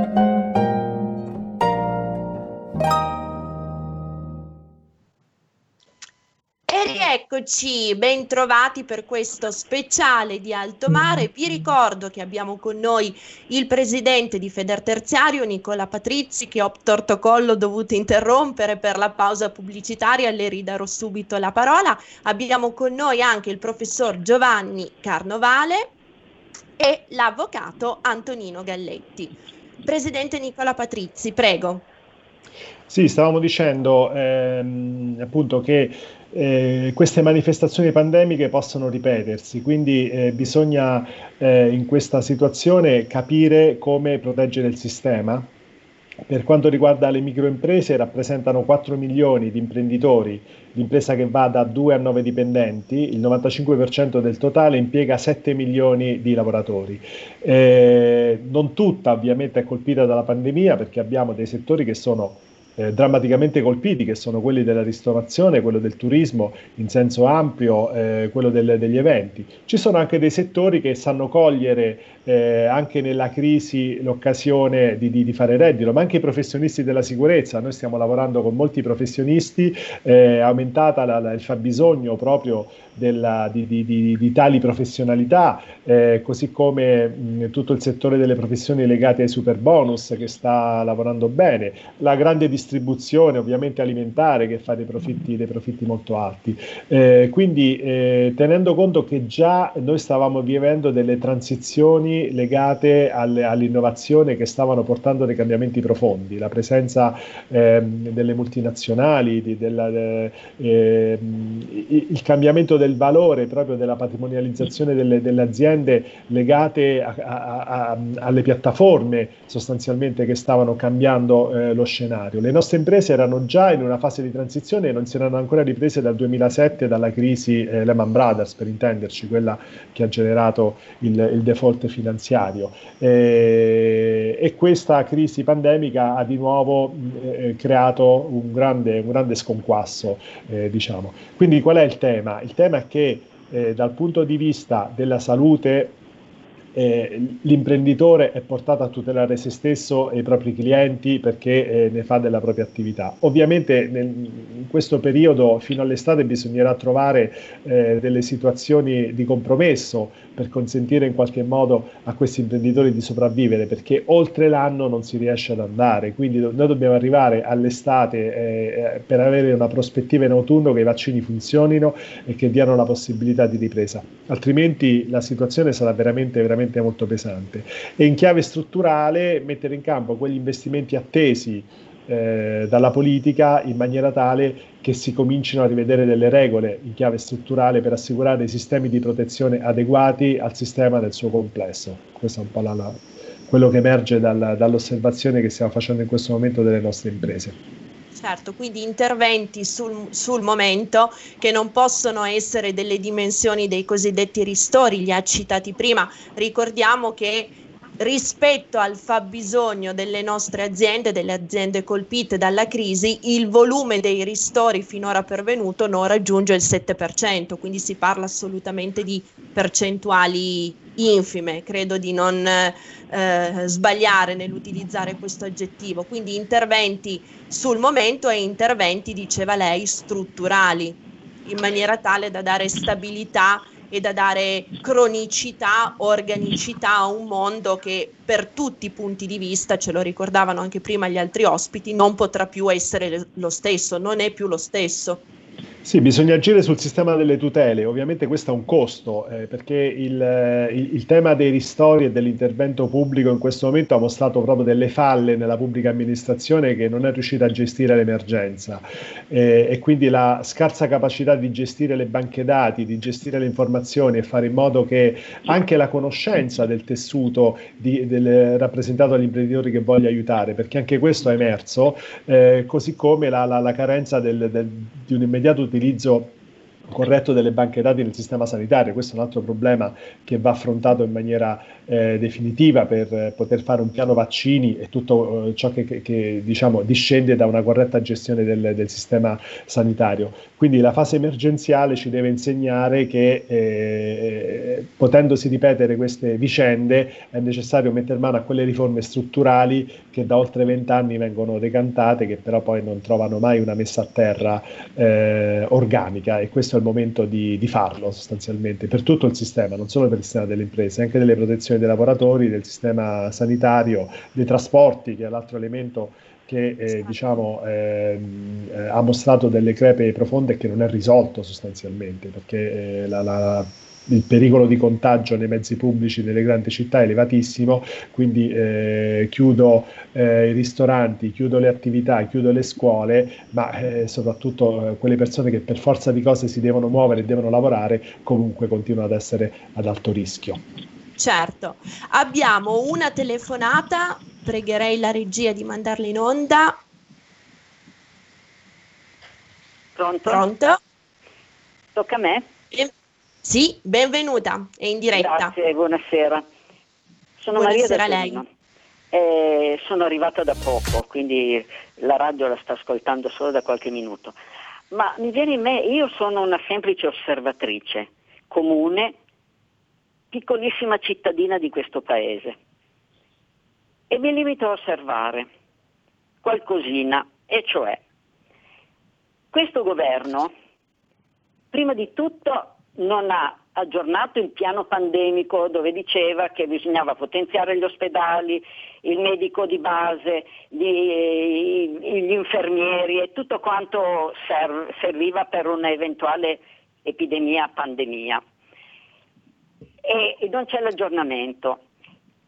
Eccoci, ben trovati per questo speciale di Alto Mare. Vi ricordo che abbiamo con noi il presidente di Federterziario Nicola Patrizzi che ho torto collo dovuto interrompere per la pausa pubblicitaria, le ridarò subito la parola. Abbiamo con noi anche il professor Giovanni Carnovale e l'avvocato Antonino Galletti. Presidente Nicola Patrizzi, prego. Sì, stavamo dicendo ehm, appunto che eh, queste manifestazioni pandemiche possono ripetersi, quindi eh, bisogna eh, in questa situazione capire come proteggere il sistema. Per quanto riguarda le microimprese, rappresentano 4 milioni di imprenditori, l'impresa che va da 2 a 9 dipendenti, il 95% del totale impiega 7 milioni di lavoratori. Eh, non tutta ovviamente è colpita dalla pandemia perché abbiamo dei settori che sono eh, drammaticamente colpiti, che sono quelli della ristorazione, quello del turismo in senso ampio, eh, quello del, degli eventi. Ci sono anche dei settori che sanno cogliere eh, anche nella crisi l'occasione di, di, di, fare reddito, ma anche i professionisti della sicurezza. Noi stiamo lavorando con molti professionisti, è aumentata la, la, il fabbisogno proprio della, di, di, tali professionalità, eh, così come mh, tutto il settore delle professioni legate ai super bonus che sta lavorando bene, la grande distribuzione ovviamente alimentare che fa dei profitti, dei profitti molto alti. Eh, quindi eh, tenendo conto che già noi stavamo vivendo delle transizioni legate alle, all'innovazione che stavano portando dei cambiamenti profondi, la presenza eh, delle multinazionali, di, della, eh, eh, il cambiamento del valore proprio della patrimonializzazione delle, delle aziende legate a, a, a, alle piattaforme sostanzialmente che stavano cambiando eh, lo scenario. Le nostre imprese erano già in una fase di transizione e non si erano ancora riprese dal 2007 dalla crisi eh, Lehman Brothers, per intenderci, quella che ha generato il, il default finanziario eh, e questa crisi pandemica ha di nuovo eh, creato un grande, un grande sconquasso. Eh, diciamo. Quindi qual è il tema? Il tema è che eh, dal punto di vista della salute eh, l'imprenditore è portato a tutelare se stesso e i propri clienti perché eh, ne fa della propria attività. Ovviamente nel, in questo periodo fino all'estate bisognerà trovare eh, delle situazioni di compromesso per consentire in qualche modo a questi imprenditori di sopravvivere perché oltre l'anno non si riesce ad andare, quindi do- noi dobbiamo arrivare all'estate eh, per avere una prospettiva in autunno che i vaccini funzionino e che diano la possibilità di ripresa, altrimenti la situazione sarà veramente veramente veramente molto pesante. E in chiave strutturale mettere in campo quegli investimenti attesi eh, dalla politica in maniera tale che si comincino a rivedere delle regole in chiave strutturale per assicurare dei sistemi di protezione adeguati al sistema nel suo complesso. Questo è un po' la, la, quello che emerge dal, dall'osservazione che stiamo facendo in questo momento delle nostre imprese. Certo, quindi interventi sul, sul, momento che non possono essere delle dimensioni dei cosiddetti ristori, li ha citati prima. Ricordiamo che rispetto al fabbisogno delle nostre aziende, delle aziende colpite dalla crisi, il volume dei ristori finora pervenuto non raggiunge il 7%, quindi si parla assolutamente di percentuali infime, credo di non eh, sbagliare nell'utilizzare questo aggettivo, quindi interventi sul momento e interventi, diceva lei, strutturali, in maniera tale da dare stabilità e da dare cronicità, organicità a un mondo che per tutti i punti di vista, ce lo ricordavano anche prima gli altri ospiti, non potrà più essere lo stesso, non è più lo stesso. Sì, bisogna agire sul sistema delle tutele, ovviamente questo ha un costo, eh, perché il, eh, il, il, tema dei ristori e dell'intervento pubblico in questo momento ha mostrato proprio delle falle nella pubblica amministrazione che non è riuscita a gestire l'emergenza. Eh, e quindi la scarsa capacità di gestire le banche dati, di gestire le informazioni e fare in modo che anche la conoscenza del tessuto di, del, rappresentato dagli imprenditori che voglia aiutare, perché anche questo è emerso, eh, così come la, la, la carenza del, del, di un immediato utilizzo corretto delle banche dati nel sistema sanitario. Questo è un altro problema che va affrontato in maniera eh, definitiva per eh, poter fare un piano vaccini e tutto eh, ciò che, che, che diciamo, discende da una corretta gestione del, del, sistema sanitario. Quindi la fase emergenziale ci deve insegnare che eh, potendosi ripetere queste vicende è necessario mettere mano a quelle riforme strutturali che da oltre vent'anni vengono decantate, che però poi non trovano mai una messa a terra eh, organica e questo è il momento di, di farlo sostanzialmente per tutto il sistema, non solo per il sistema delle imprese, anche delle protezioni dei lavoratori, del sistema sanitario, dei trasporti, che è l'altro elemento che eh, diciamo, eh, ha mostrato delle crepe profonde e che non è risolto sostanzialmente, perché eh, la, la, il pericolo di contagio nei mezzi pubblici delle grandi città è elevatissimo, quindi eh, chiudo eh, i ristoranti, chiudo le attività, chiudo le scuole, ma eh, soprattutto quelle persone che per forza di cose si devono muovere e devono lavorare comunque continuano ad essere ad alto rischio. Certo, abbiamo una telefonata, pregherei la regia di mandarla in onda. Pronto? Pronto? Tocca a me? Eh, sì, benvenuta, è in diretta. Grazie, buonasera. Sono buonasera Maria a lei. Eh, sono arrivata da poco, quindi la radio la sto ascoltando solo da qualche minuto. Ma mi viene in me, io sono una semplice osservatrice comune piccolissima cittadina di questo paese e mi limito a osservare qualcosina, e cioè questo governo prima di tutto non ha aggiornato il piano pandemico dove diceva che bisognava potenziare gli ospedali, il medico di base, gli, gli infermieri e tutto quanto serv- serviva per un'eventuale epidemia, pandemia e, e non c'è l'aggiornamento.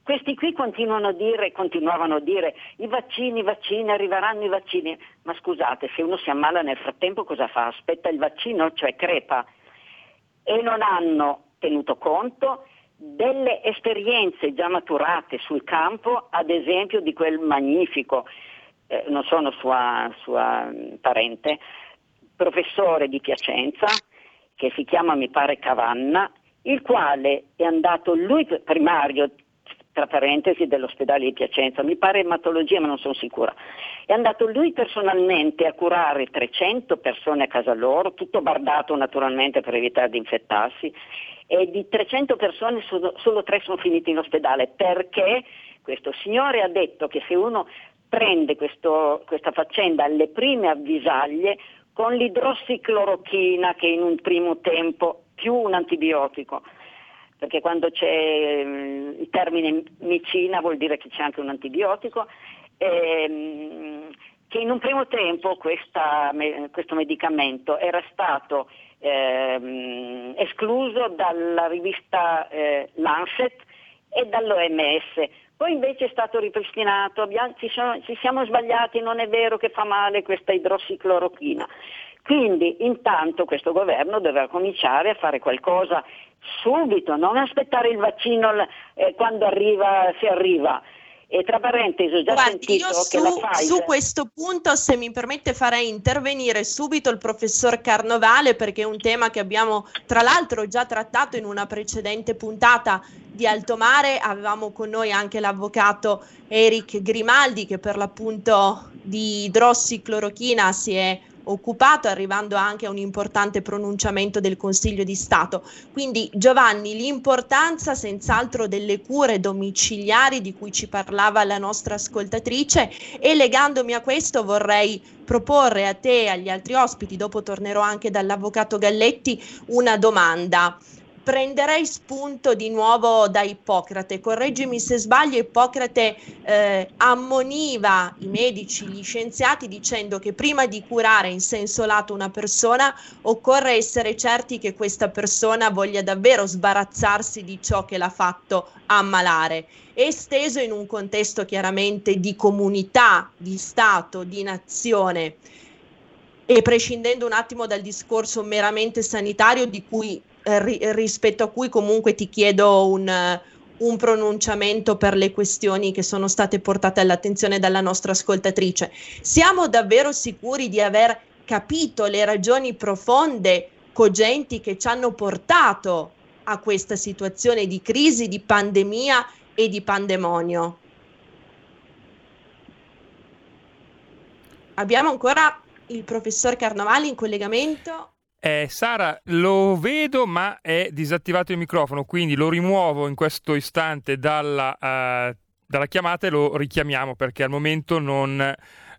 Questi qui continuano a dire, continuavano a dire i vaccini, i vaccini, arriveranno i vaccini. Ma scusate, se uno si ammala nel frattempo cosa fa? Aspetta il vaccino, cioè crepa. E non hanno tenuto conto delle esperienze già maturate sul campo, ad esempio di quel magnifico, eh, non sono sua, sua parente, professore di Piacenza, che si chiama mi pare Cavanna, il quale è andato lui primario, tra parentesi, dell'ospedale di Piacenza, mi pare ematologia ma non sono sicura, è andato lui personalmente a curare 300 persone a casa loro, tutto bardato naturalmente per evitare di infettarsi, e di 300 persone solo, solo tre sono finiti in ospedale. Perché? Questo signore ha detto che se uno prende questo, questa faccenda alle prime avvisaglie con l'idrossiclorochina che in un primo tempo più un antibiotico, perché quando c'è mm, il termine micina vuol dire che c'è anche un antibiotico, ehm, che in un primo tempo questa, questo medicamento era stato ehm, escluso dalla rivista eh, Lancet e dall'OMS. Poi invece è stato ripristinato, abbiamo, ci, sono, ci, siamo sbagliati, non è vero che fa male questa idrossiclorochina. Quindi intanto questo governo doveva cominciare a fare qualcosa subito, non aspettare il vaccino eh, quando arriva, se arriva. E tra parentesi, ho già Guardi, sentito io che su, la Pfizer... su questo punto, se mi permette, farei intervenire subito il professor Carnovale perché è un tema che abbiamo tra l'altro già trattato in una precedente puntata di Alto Mare. Avevamo con noi anche l'avvocato Eric Grimaldi che per l'appunto di idrossiclorochina si è occupato, arrivando anche a un importante pronunciamento del Consiglio di Stato. Quindi Giovanni, l'importanza senz'altro delle cure domiciliari di cui ci parlava la nostra ascoltatrice e legandomi a questo vorrei proporre a te e agli altri ospiti, dopo tornerò anche dall'avvocato Galletti, una domanda prenderei spunto di nuovo da Ippocrate. Correggimi se sbaglio, Ippocrate eh, ammoniva i medici, gli scienziati dicendo che prima di curare in senso lato una persona occorre essere certi che questa persona voglia davvero sbarazzarsi di ciò che l'ha fatto ammalare. Esteso in un contesto chiaramente di comunità, di Stato, di nazione e prescindendo un attimo dal discorso meramente sanitario di cui ri- rispetto a cui comunque ti chiedo un, un pronunciamento per le questioni che sono state portate all'attenzione dalla nostra ascoltatrice. Siamo davvero sicuri di aver capito le ragioni profonde, cogenti che ci hanno portato a questa situazione di crisi, di pandemia e di pandemonio? Abbiamo ancora il professor Carnavali in collegamento. Eh, Sara, lo vedo ma è disattivato il microfono, quindi lo rimuovo in questo istante dalla, uh, dalla chiamata e lo richiamiamo perché al momento non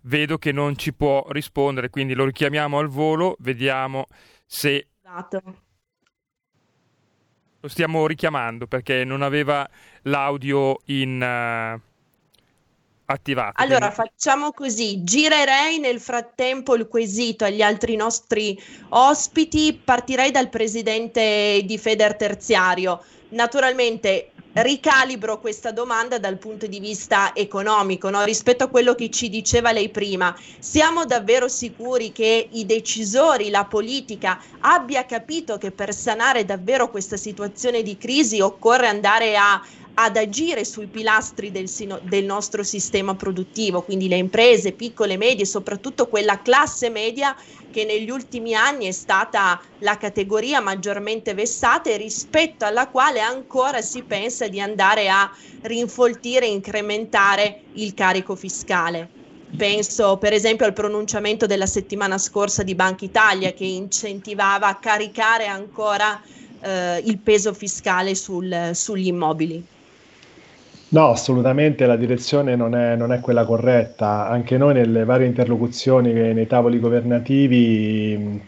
vedo che non ci può rispondere, quindi lo richiamiamo al volo, vediamo se... Esatto. Lo stiamo richiamando perché non aveva l'audio in... Uh attivato. Allora quindi... facciamo così, girerei nel frattempo il quesito agli altri nostri ospiti, partirei dal presidente di Feder Terziario. Naturalmente ricalibro questa domanda dal punto di vista economico, no? rispetto a quello che ci diceva lei prima. Siamo davvero sicuri che i decisori, la politica abbia capito che per sanare davvero questa situazione di crisi occorre andare a ad agire sui pilastri del, del, nostro sistema produttivo, quindi le imprese piccole, medie, soprattutto quella classe media che negli ultimi anni è stata la categoria maggiormente vessata e rispetto alla quale ancora si pensa di andare a rinfoltire e incrementare il carico fiscale. Penso per esempio al pronunciamento della settimana scorsa di Banca Italia che incentivava a caricare ancora eh, il peso fiscale sul, sugli immobili. No, assolutamente la direzione non è, non è, quella corretta. Anche noi nelle varie interlocuzioni nei tavoli governativi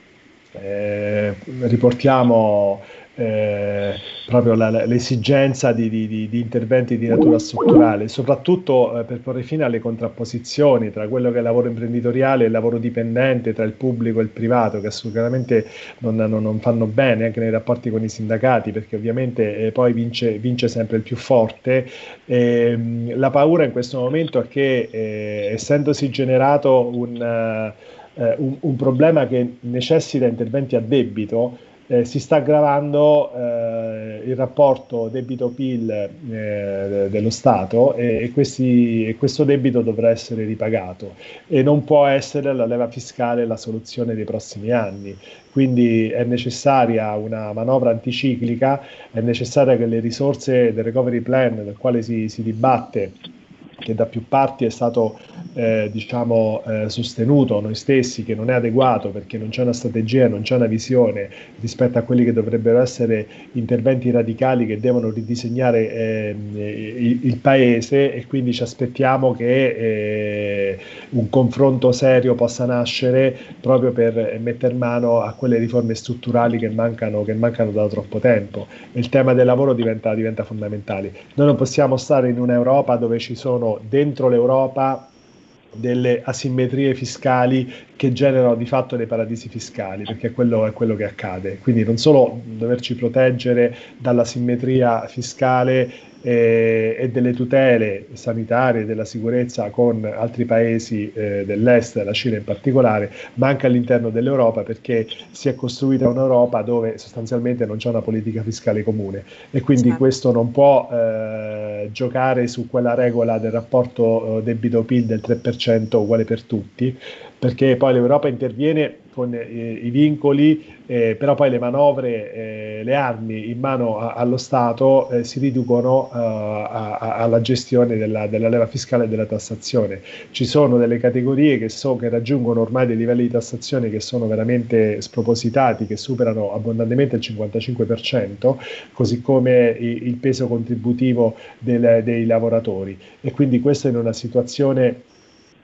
eh, riportiamo eh, proprio la, l'esigenza di, di, di, interventi di natura strutturale, soprattutto eh, per porre fine alle contrapposizioni tra quello che è il lavoro imprenditoriale e il lavoro dipendente, tra il pubblico e il privato, che assolutamente non, non, non fanno bene anche nei rapporti con i sindacati, perché ovviamente eh, poi vince, vince, sempre il più forte. Ehm, la paura in questo momento è che eh, essendosi generato un, eh, un, un problema che necessita interventi a debito, eh, si sta aggravando eh, il rapporto debito-PIL eh, dello Stato e, e, questi, e, questo debito dovrà essere ripagato e non può essere la leva fiscale la soluzione dei prossimi anni. Quindi è necessaria una manovra anticiclica, è necessaria che le risorse del recovery plan del quale si, si dibatte che da più parti è stato eh, diciamo, eh, sostenuto noi stessi che non è adeguato perché non c'è una strategia, non c'è una visione rispetto a quelli che dovrebbero essere interventi radicali che devono ridisegnare eh, il, il, paese e quindi ci aspettiamo che eh, un confronto serio possa nascere proprio per mettere mano a quelle riforme strutturali che mancano, che mancano da troppo tempo. Il tema del lavoro diventa, diventa fondamentale. Noi non possiamo stare in un'Europa dove ci sono dentro l'Europa delle asimmetrie fiscali che generano di fatto dei paradisi fiscali, perché quello è quello che accade. Quindi non solo doverci proteggere dalla simmetria fiscale eh, e delle tutele sanitarie e della sicurezza con altri paesi eh, dell'est, la Cina in particolare, ma anche all'interno dell'Europa perché si è costruita un'Europa dove sostanzialmente non c'è una politica fiscale comune e quindi certo. questo non può eh, giocare su quella regola del rapporto eh, debito-PIL del 3% uguale per tutti, perché poi l'Europa interviene con eh, i vincoli, eh, però poi le manovre, eh, le armi in mano a, allo Stato eh, si riducono uh, a, a, alla gestione della, della, leva fiscale e della tassazione. Ci sono delle categorie che, so, che raggiungono ormai dei livelli di tassazione che sono veramente spropositati, che superano abbondantemente il 55%, così come i, il peso contributivo del, dei lavoratori. E quindi questo in una situazione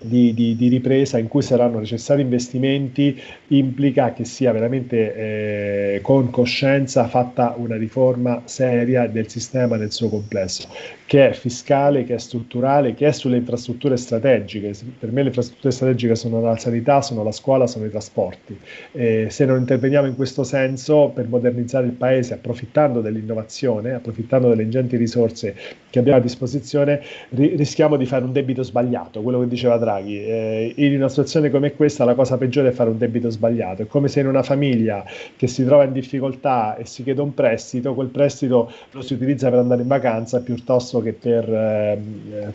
di, di, di, ripresa in cui saranno necessari investimenti implica che sia veramente eh, con coscienza fatta una riforma seria del sistema nel suo complesso, che è fiscale, che è strutturale, che è sulle infrastrutture strategiche. Per me le infrastrutture strategiche sono la sanità, sono la scuola, sono i trasporti. Eh, se non interveniamo in questo senso per modernizzare il paese, approfittando dell'innovazione, approfittando delle ingenti risorse che abbiamo a disposizione, ri- rischiamo di fare un debito sbagliato, quello che diceva Draghi Draghi. Eh, in una situazione come questa la cosa peggiore è fare un debito sbagliato. È come se in una famiglia che si trova in difficoltà e si chiede un prestito, quel prestito lo si utilizza per andare in vacanza piuttosto che per eh,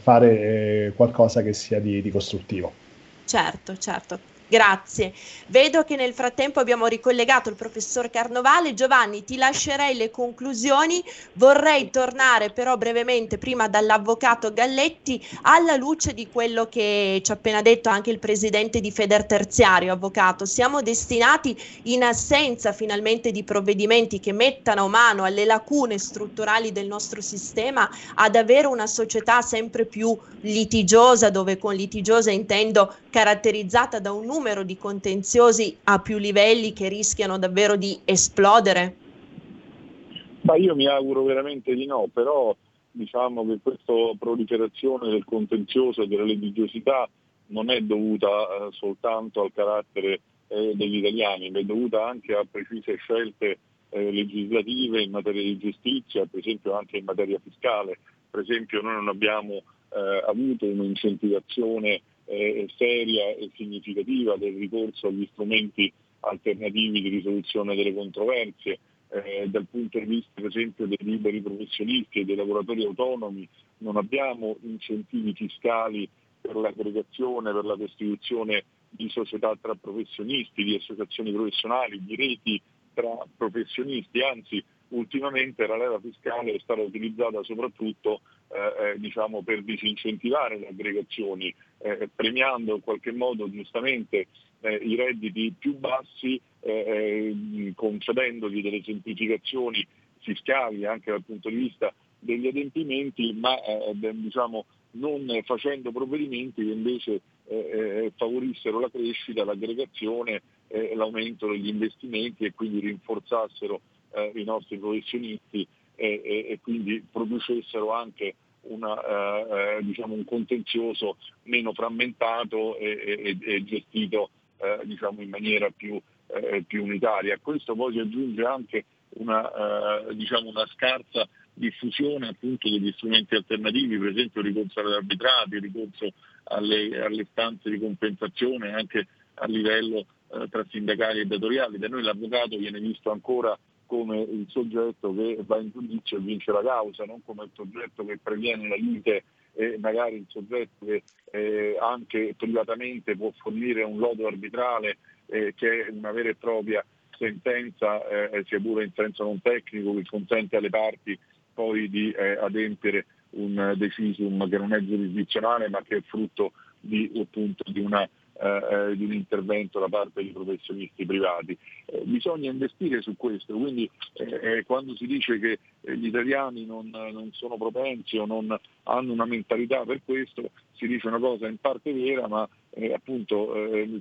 fare qualcosa che sia di, di costruttivo. Certo, certo. Grazie. Vedo che nel frattempo abbiamo ricollegato il professor Carnovale. Giovanni, ti lascerei le conclusioni. Vorrei tornare però brevemente prima dall'avvocato Galletti alla luce di quello che ci ha appena detto anche il presidente di Feder Terziario, avvocato. Siamo destinati in assenza finalmente di provvedimenti che mettano mano alle lacune strutturali del nostro sistema ad avere una società sempre più litigiosa, dove con litigiosa intendo caratterizzata da un numero di contenziosi a più livelli che rischiano davvero di esplodere? Ma io mi auguro veramente di no, però diciamo che questa proliferazione del contenzioso e della litigiosità non è dovuta eh, soltanto al carattere eh, degli italiani, ma è dovuta anche a precise scelte eh, legislative in materia di giustizia, per esempio anche in materia fiscale. Per esempio noi non abbiamo eh, avuto un'incentivazione eh, seria e significativa del ricorso agli strumenti alternativi di risoluzione delle controversie, eh, dal punto di vista per esempio dei liberi professionisti e dei lavoratori autonomi non abbiamo incentivi fiscali per l'aggregazione, per la costituzione di società tra professionisti, di associazioni professionali, di reti tra professionisti, anzi ultimamente la leva fiscale è stata utilizzata soprattutto eh, eh, diciamo, per disincentivare le aggregazioni, eh, premiando in qualche modo giustamente eh, i redditi più bassi, eh, eh, concedendogli delle semplificazioni fiscali anche dal punto di vista degli adempimenti, ma diciamo, non facendo provvedimenti che invece favorissero la crescita, l'aggregazione, l'aumento degli investimenti e quindi rinforzassero eh, i nostri professionisti e, e, e, quindi producessero anche una, eh, eh, diciamo un contenzioso meno frammentato e, e gestito eh, diciamo in maniera più, eh, più, unitaria. A questo poi si aggiunge anche una, eh, diciamo una scarsa diffusione appunto degli strumenti alternativi, per esempio il ricorso agli arbitrati, il ricorso alle, alle stanze di compensazione anche a livello eh, tra sindacali e datoriali. Da noi l'avvocato viene visto ancora come il soggetto che va in giudizio e vince la causa, non come il soggetto che previene la lite e magari il soggetto che eh, anche privatamente può fornire un lodo arbitrale eh, che è una vera e propria sentenza, eh, sia pure in senso non tecnico, che consente alle parti poi di eh, adempiere un decisum che non è giurisdizionale ma che è frutto di, appunto, di una eh, di un intervento da parte di professionisti privati. Eh, bisogna investire su questo, quindi eh, eh quando si dice che eh, gli italiani non, non, sono propensi o non hanno una mentalità per questo, si dice una cosa in parte vera, ma eh, appunto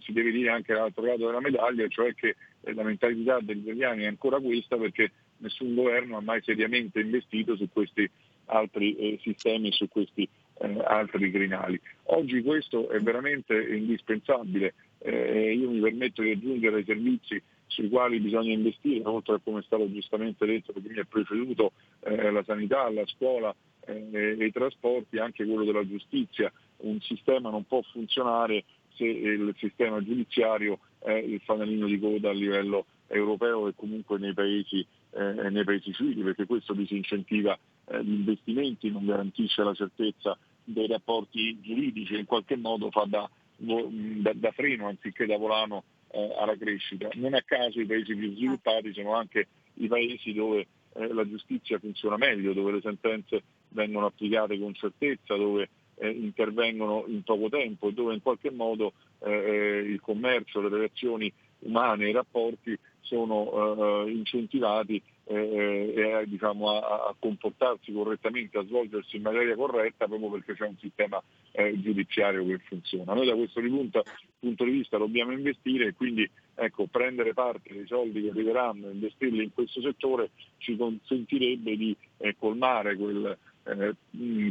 si deve dire anche l'altro lato della medaglia, cioè che la mentalità degli italiani è ancora questa perché nessun governo ha mai seriamente investito su questi altri sistemi, su questi eh, altri crinali. Oggi questo è veramente indispensabile, eh, io mi permetto di aggiungere i servizi sui quali bisogna investire, oltre a come è stato giustamente detto chi mi ha preceduto, eh, la sanità, la scuola eh, i trasporti, anche quello della giustizia. Un sistema non può funzionare se il sistema giudiziario è il fanalino di coda a livello europeo e comunque nei paesi, eh, nei paesi civili, perché questo disincentiva eh, gli investimenti, non garantisce la certezza dei rapporti giuridici in qualche modo fa da, da, da freno anziché da volano eh, alla crescita. Non a caso i paesi più sviluppati sono anche i paesi dove eh, la giustizia funziona meglio, dove le sentenze vengono applicate con certezza, dove eh, intervengono in poco tempo e dove in qualche modo eh, eh, il commercio, le relazioni umane, i rapporti sono eh, incentivati eh, eh, diciamo, a, a, comportarsi correttamente, a svolgersi in maniera corretta proprio perché c'è un sistema eh, giudiziario che funziona. Noi da questo punto, punto, di vista dobbiamo investire e quindi ecco, prendere parte dei soldi che arriveranno e investirli in questo settore ci consentirebbe di eh, colmare quel, eh,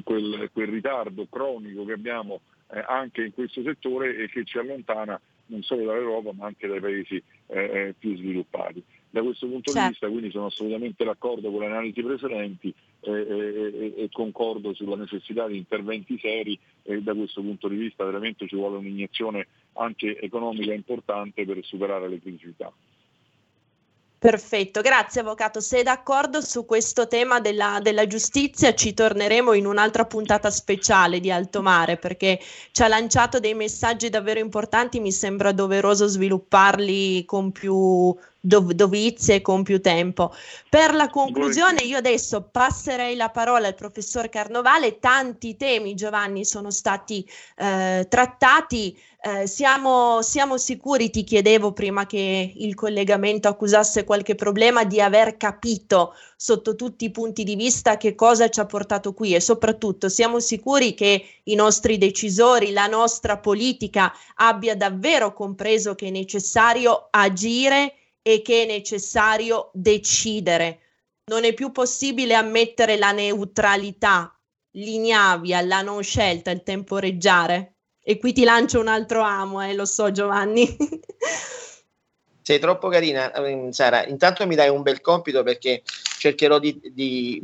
quel, quel, ritardo cronico che abbiamo eh, anche in questo settore e che ci allontana non solo dall'Europa ma anche dai paesi più sviluppati. Da questo punto certo. di vista quindi sono assolutamente d'accordo con le analisi precedenti e, e, e, concordo sulla necessità di interventi seri e da questo punto di vista veramente ci vuole un'iniezione anche economica importante per superare le criticità. Perfetto, grazie Avvocato. Se è d'accordo su questo tema della, della, giustizia ci torneremo in un'altra puntata speciale di Alto Mare perché ci ha lanciato dei messaggi davvero importanti, mi sembra doveroso svilupparli con più dov- dovizie con più tempo. Per la conclusione io adesso passerei la parola al professor Carnovale, tanti temi Giovanni sono stati eh, trattati, eh, siamo, siamo sicuri, ti chiedevo prima che il collegamento accusasse qualche problema, di aver capito sotto tutti i punti di vista che cosa ci ha portato qui. E soprattutto siamo sicuri che i nostri decisori, la nostra politica abbia davvero compreso che è necessario agire e che è necessario decidere. Non è più possibile ammettere la neutralità, l'ignavia, la non scelta, il temporeggiare. E qui ti lancio un altro amo, eh, lo so Giovanni. (laughs) Sei troppo carina, ehm, Sara. Intanto mi dai un bel compito perché cercherò di, di,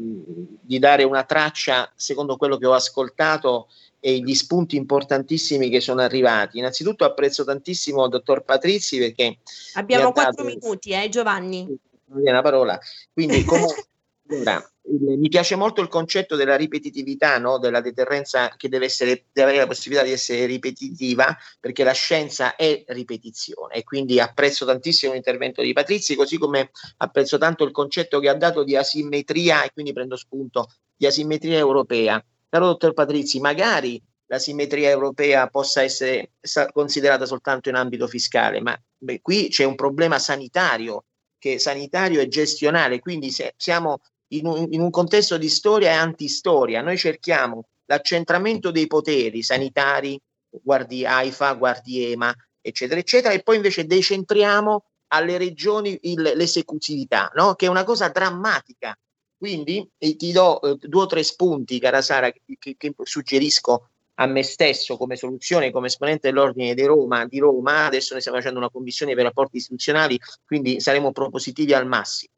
di dare una traccia secondo quello che ho ascoltato e gli spunti importantissimi che sono arrivati. Innanzitutto apprezzo tantissimo il dottor Patrizzi perché... Abbiamo quattro dato... minuti, eh Giovanni? Non una parola. Quindi (laughs) comunque... allora, mi piace molto il concetto della ripetitività, no? della deterrenza che deve, essere, deve avere la possibilità di essere ripetitiva, perché la scienza è ripetizione e quindi apprezzo tantissimo l'intervento di Patrizzi, così come apprezzo tanto il concetto che ha dato di asimmetria e quindi prendo spunto di asimmetria europea. Caro dottor Patrizzi, magari la simmetria europea possa essere considerata soltanto in ambito fiscale, ma beh, qui c'è un problema sanitario, che sanitario e gestionale, quindi se siamo in un, in un contesto di storia e antistoria, noi cerchiamo l'accentramento dei poteri sanitari, guardi AIFA, guardi EMA, eccetera, eccetera, e poi invece decentriamo alle regioni il, l'esecutività, no? che è una cosa drammatica quindi ti do eh, due o tre spunti, cara Sara, che, che, suggerisco a me stesso come soluzione, come esponente dell'ordine di Roma, di Roma. Adesso noi stiamo facendo una commissione per rapporti istituzionali, quindi saremo propositivi al massimo.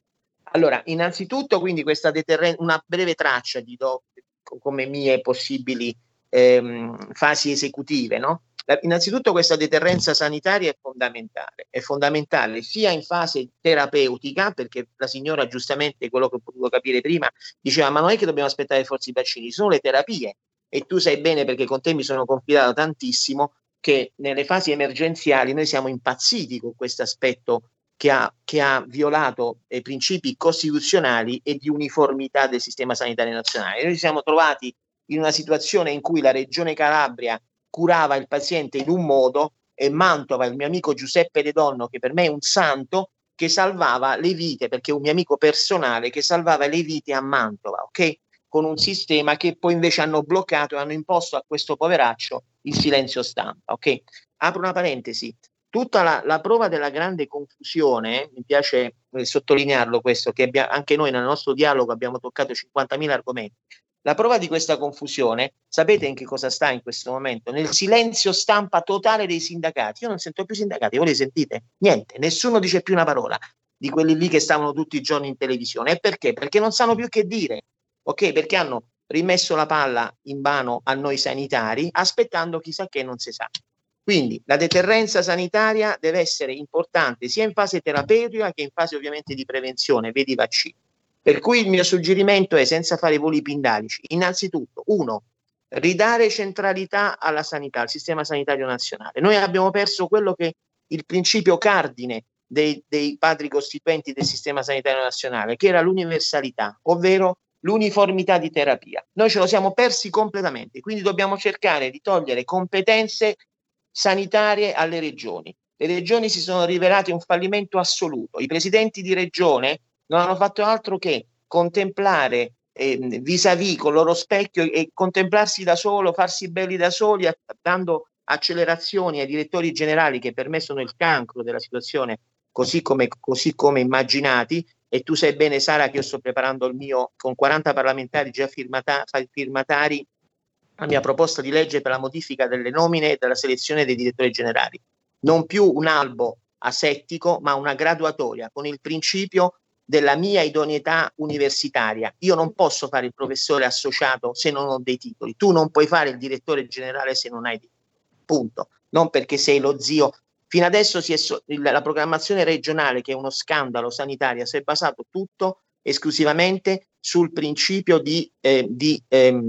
Allora, innanzitutto, quindi questa deterren- una breve traccia di do come mie possibili ehm, fasi esecutive, no? Innanzitutto questa deterrenza sanitaria è fondamentale, è fondamentale sia in fase terapeutica, perché la signora giustamente, quello che ho potuto capire prima, diceva ma non è che dobbiamo aspettare forse i vaccini, sono le terapie e tu sai bene perché con te mi sono confidato tantissimo che nelle fasi emergenziali noi siamo impazziti con questo aspetto che che ha violato i principi costituzionali e di uniformità del sistema sanitario nazionale. Noi ci siamo trovati in una situazione in cui la regione Calabria curava il paziente in un modo e Mantova, il mio amico Giuseppe De Donno, che per me è un santo, che salvava le vite, perché è un mio amico personale che salvava le vite a Mantova, ok? Con un sistema che poi invece hanno bloccato e hanno imposto a questo poveraccio il silenzio stampa, ok? Apro una parentesi. Tutta la, la prova della grande confusione, mi piace eh, sottolinearlo questo, che abbia, anche noi nel nostro dialogo abbiamo toccato 50.000 argomenti, la prova di questa confusione, sapete in che cosa sta in questo momento? Nel silenzio stampa totale dei sindacati. Io non sento più sindacati, voi li sentite? Niente, nessuno dice più una parola di quelli lì che stavano tutti i giorni in televisione. E perché? Perché non sanno più che dire, ok? Perché hanno rimesso la palla in mano a noi sanitari, aspettando chissà che non si sa. Quindi la deterrenza sanitaria deve essere importante sia in fase terapeutica che in fase ovviamente di prevenzione, vedi i vaccini. Per cui il mio suggerimento è, senza fare voli pindalici, innanzitutto, uno, ridare centralità alla sanità, al sistema sanitario nazionale. Noi abbiamo perso quello che il principio cardine dei, dei padri costituenti del sistema sanitario nazionale, che era l'universalità, ovvero l'uniformità di terapia. Noi ce lo siamo persi completamente, quindi dobbiamo cercare di togliere competenze sanitarie alle regioni. Le regioni si sono rivelate un fallimento assoluto. I presidenti di regione non hanno fatto altro che contemplare eh, vis-à-vis con il loro specchio e contemplarsi da solo, farsi belli da soli, dando accelerazioni ai direttori generali che per me sono il cancro della situazione così come, così come immaginati. E tu sai bene, Sara, che io sto preparando il mio con 40 parlamentari già firmata, firmatari la mia proposta di legge per la modifica delle nomine e della selezione dei direttori generali. Non più un albo asettico, ma una graduatoria con il principio della mia idoneità universitaria. Io non posso fare il professore associato se non ho dei titoli. Tu non puoi fare il direttore generale se non hai titoli. Punto. Non perché sei lo zio. Fino adesso so- la programmazione regionale, che è uno scandalo sanitario, si è basato tutto esclusivamente sul principio di, eh, di ehm,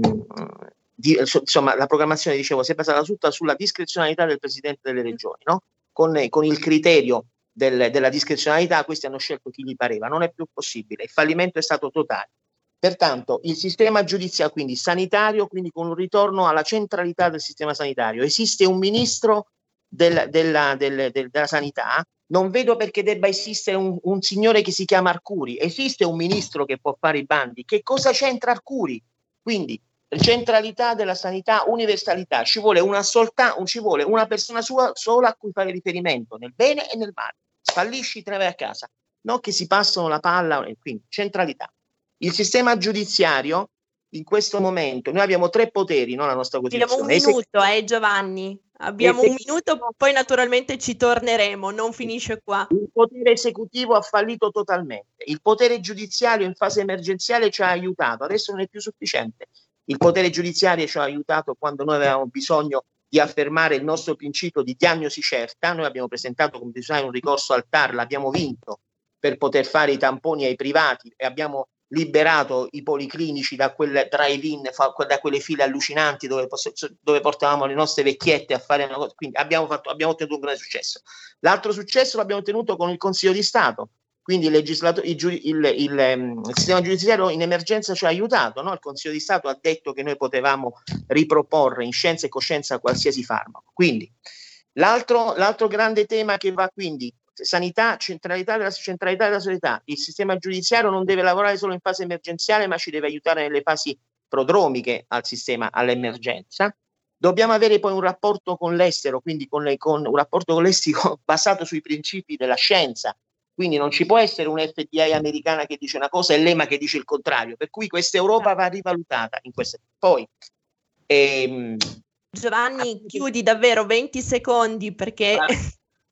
di, insomma, la programmazione, dicevo, si è basata tutta sulla discrezionalità del Presidente delle Regioni, no? con, con, il criterio del, della discrezionalità, questi hanno scelto chi gli pareva, non è più possibile, il fallimento è stato totale. Pertanto il sistema giudiziario, quindi sanitario, quindi con un ritorno alla centralità del sistema sanitario, esiste un ministro del, della, del, del, della sanità, non vedo perché debba esistere un, un signore che si chiama Arcuri, esiste un ministro che può fare i bandi, che cosa c'entra Arcuri? Quindi centralità della sanità, universalità, ci vuole una, solta, ci vuole una persona sola a cui fare riferimento nel bene e nel male. Fallisci, te ne vai a casa, non che si passano la palla, quindi centralità. Il sistema giudiziario in questo momento, noi abbiamo tre poteri, no, la nostra Costituzione. Abbiamo un minuto, eh Giovanni, abbiamo un minuto, poi naturalmente ci torneremo, non finisce qua. Il potere esecutivo ha fallito totalmente, il potere giudiziario in fase emergenziale ci ha aiutato, adesso non è più sufficiente il potere giudiziario ci ha aiutato quando noi avevamo bisogno di affermare il nostro principio di diagnosi certa. Noi abbiamo presentato come sai un ricorso al TAR, l'abbiamo vinto per poter fare i tamponi ai privati e abbiamo liberato i policlinici da quel drive-in, da quelle file allucinanti dove, dove, portavamo le nostre vecchiette a fare una cosa. Quindi abbiamo, fatto, abbiamo ottenuto un grande successo. L'altro successo l'abbiamo ottenuto con il Consiglio di Stato, quindi il, il, il, il, ehm, sistema giudiziario in emergenza ci ha aiutato, no? il Consiglio di Stato ha detto che noi potevamo riproporre in scienza e coscienza qualsiasi farmaco. Quindi l'altro, l'altro grande tema che va quindi sanità, centralità della, centralità della società, il sistema giudiziario non deve lavorare solo in fase emergenziale, ma ci deve aiutare nelle fasi prodromiche al sistema, all'emergenza. Dobbiamo avere poi un rapporto con l'estero, quindi con le, con, un rapporto con l'estero (laughs) basato sui principi della scienza, quindi non ci può essere un FDI americana che dice una cosa e l'EMA che dice il contrario. Per cui questa Europa va rivalutata in queste. Poi ehm, Giovanni, ah, chiudi davvero 20 secondi perché.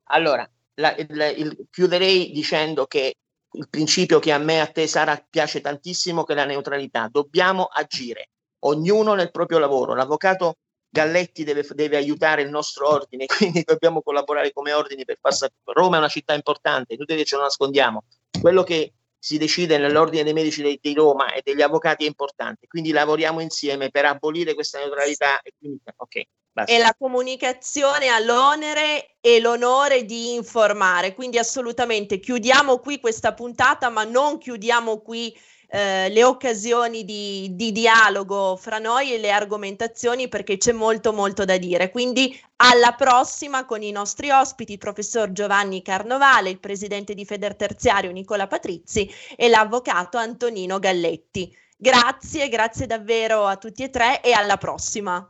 Allora, la, il, il, chiuderei dicendo che il principio che a me e a te Sara piace tantissimo che è la neutralità. Dobbiamo agire, ognuno nel proprio lavoro. L'avvocato Galletti deve, deve, aiutare il nostro ordine, (laughs) quindi dobbiamo collaborare come ordini per far sapere. Roma è una città importante, inutile ce lo nascondiamo. Quello che si decide nell'ordine dei medici di, di Roma e degli avvocati è importante, quindi lavoriamo insieme per abolire questa neutralità. E, quindi, okay, e la comunicazione ha l'onere e l'onore di informare, quindi assolutamente chiudiamo qui questa puntata, ma non chiudiamo qui eh, le occasioni di, di, dialogo fra noi e le argomentazioni perché c'è molto molto da dire. Quindi alla prossima con i nostri ospiti, il professor Giovanni Carnovale, il presidente di Feder Terziario Nicola Patrizzi e l'avvocato Antonino Galletti. Grazie, grazie davvero a tutti e tre e alla prossima.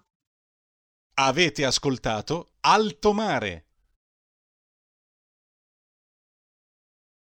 Avete ascoltato Alto Mare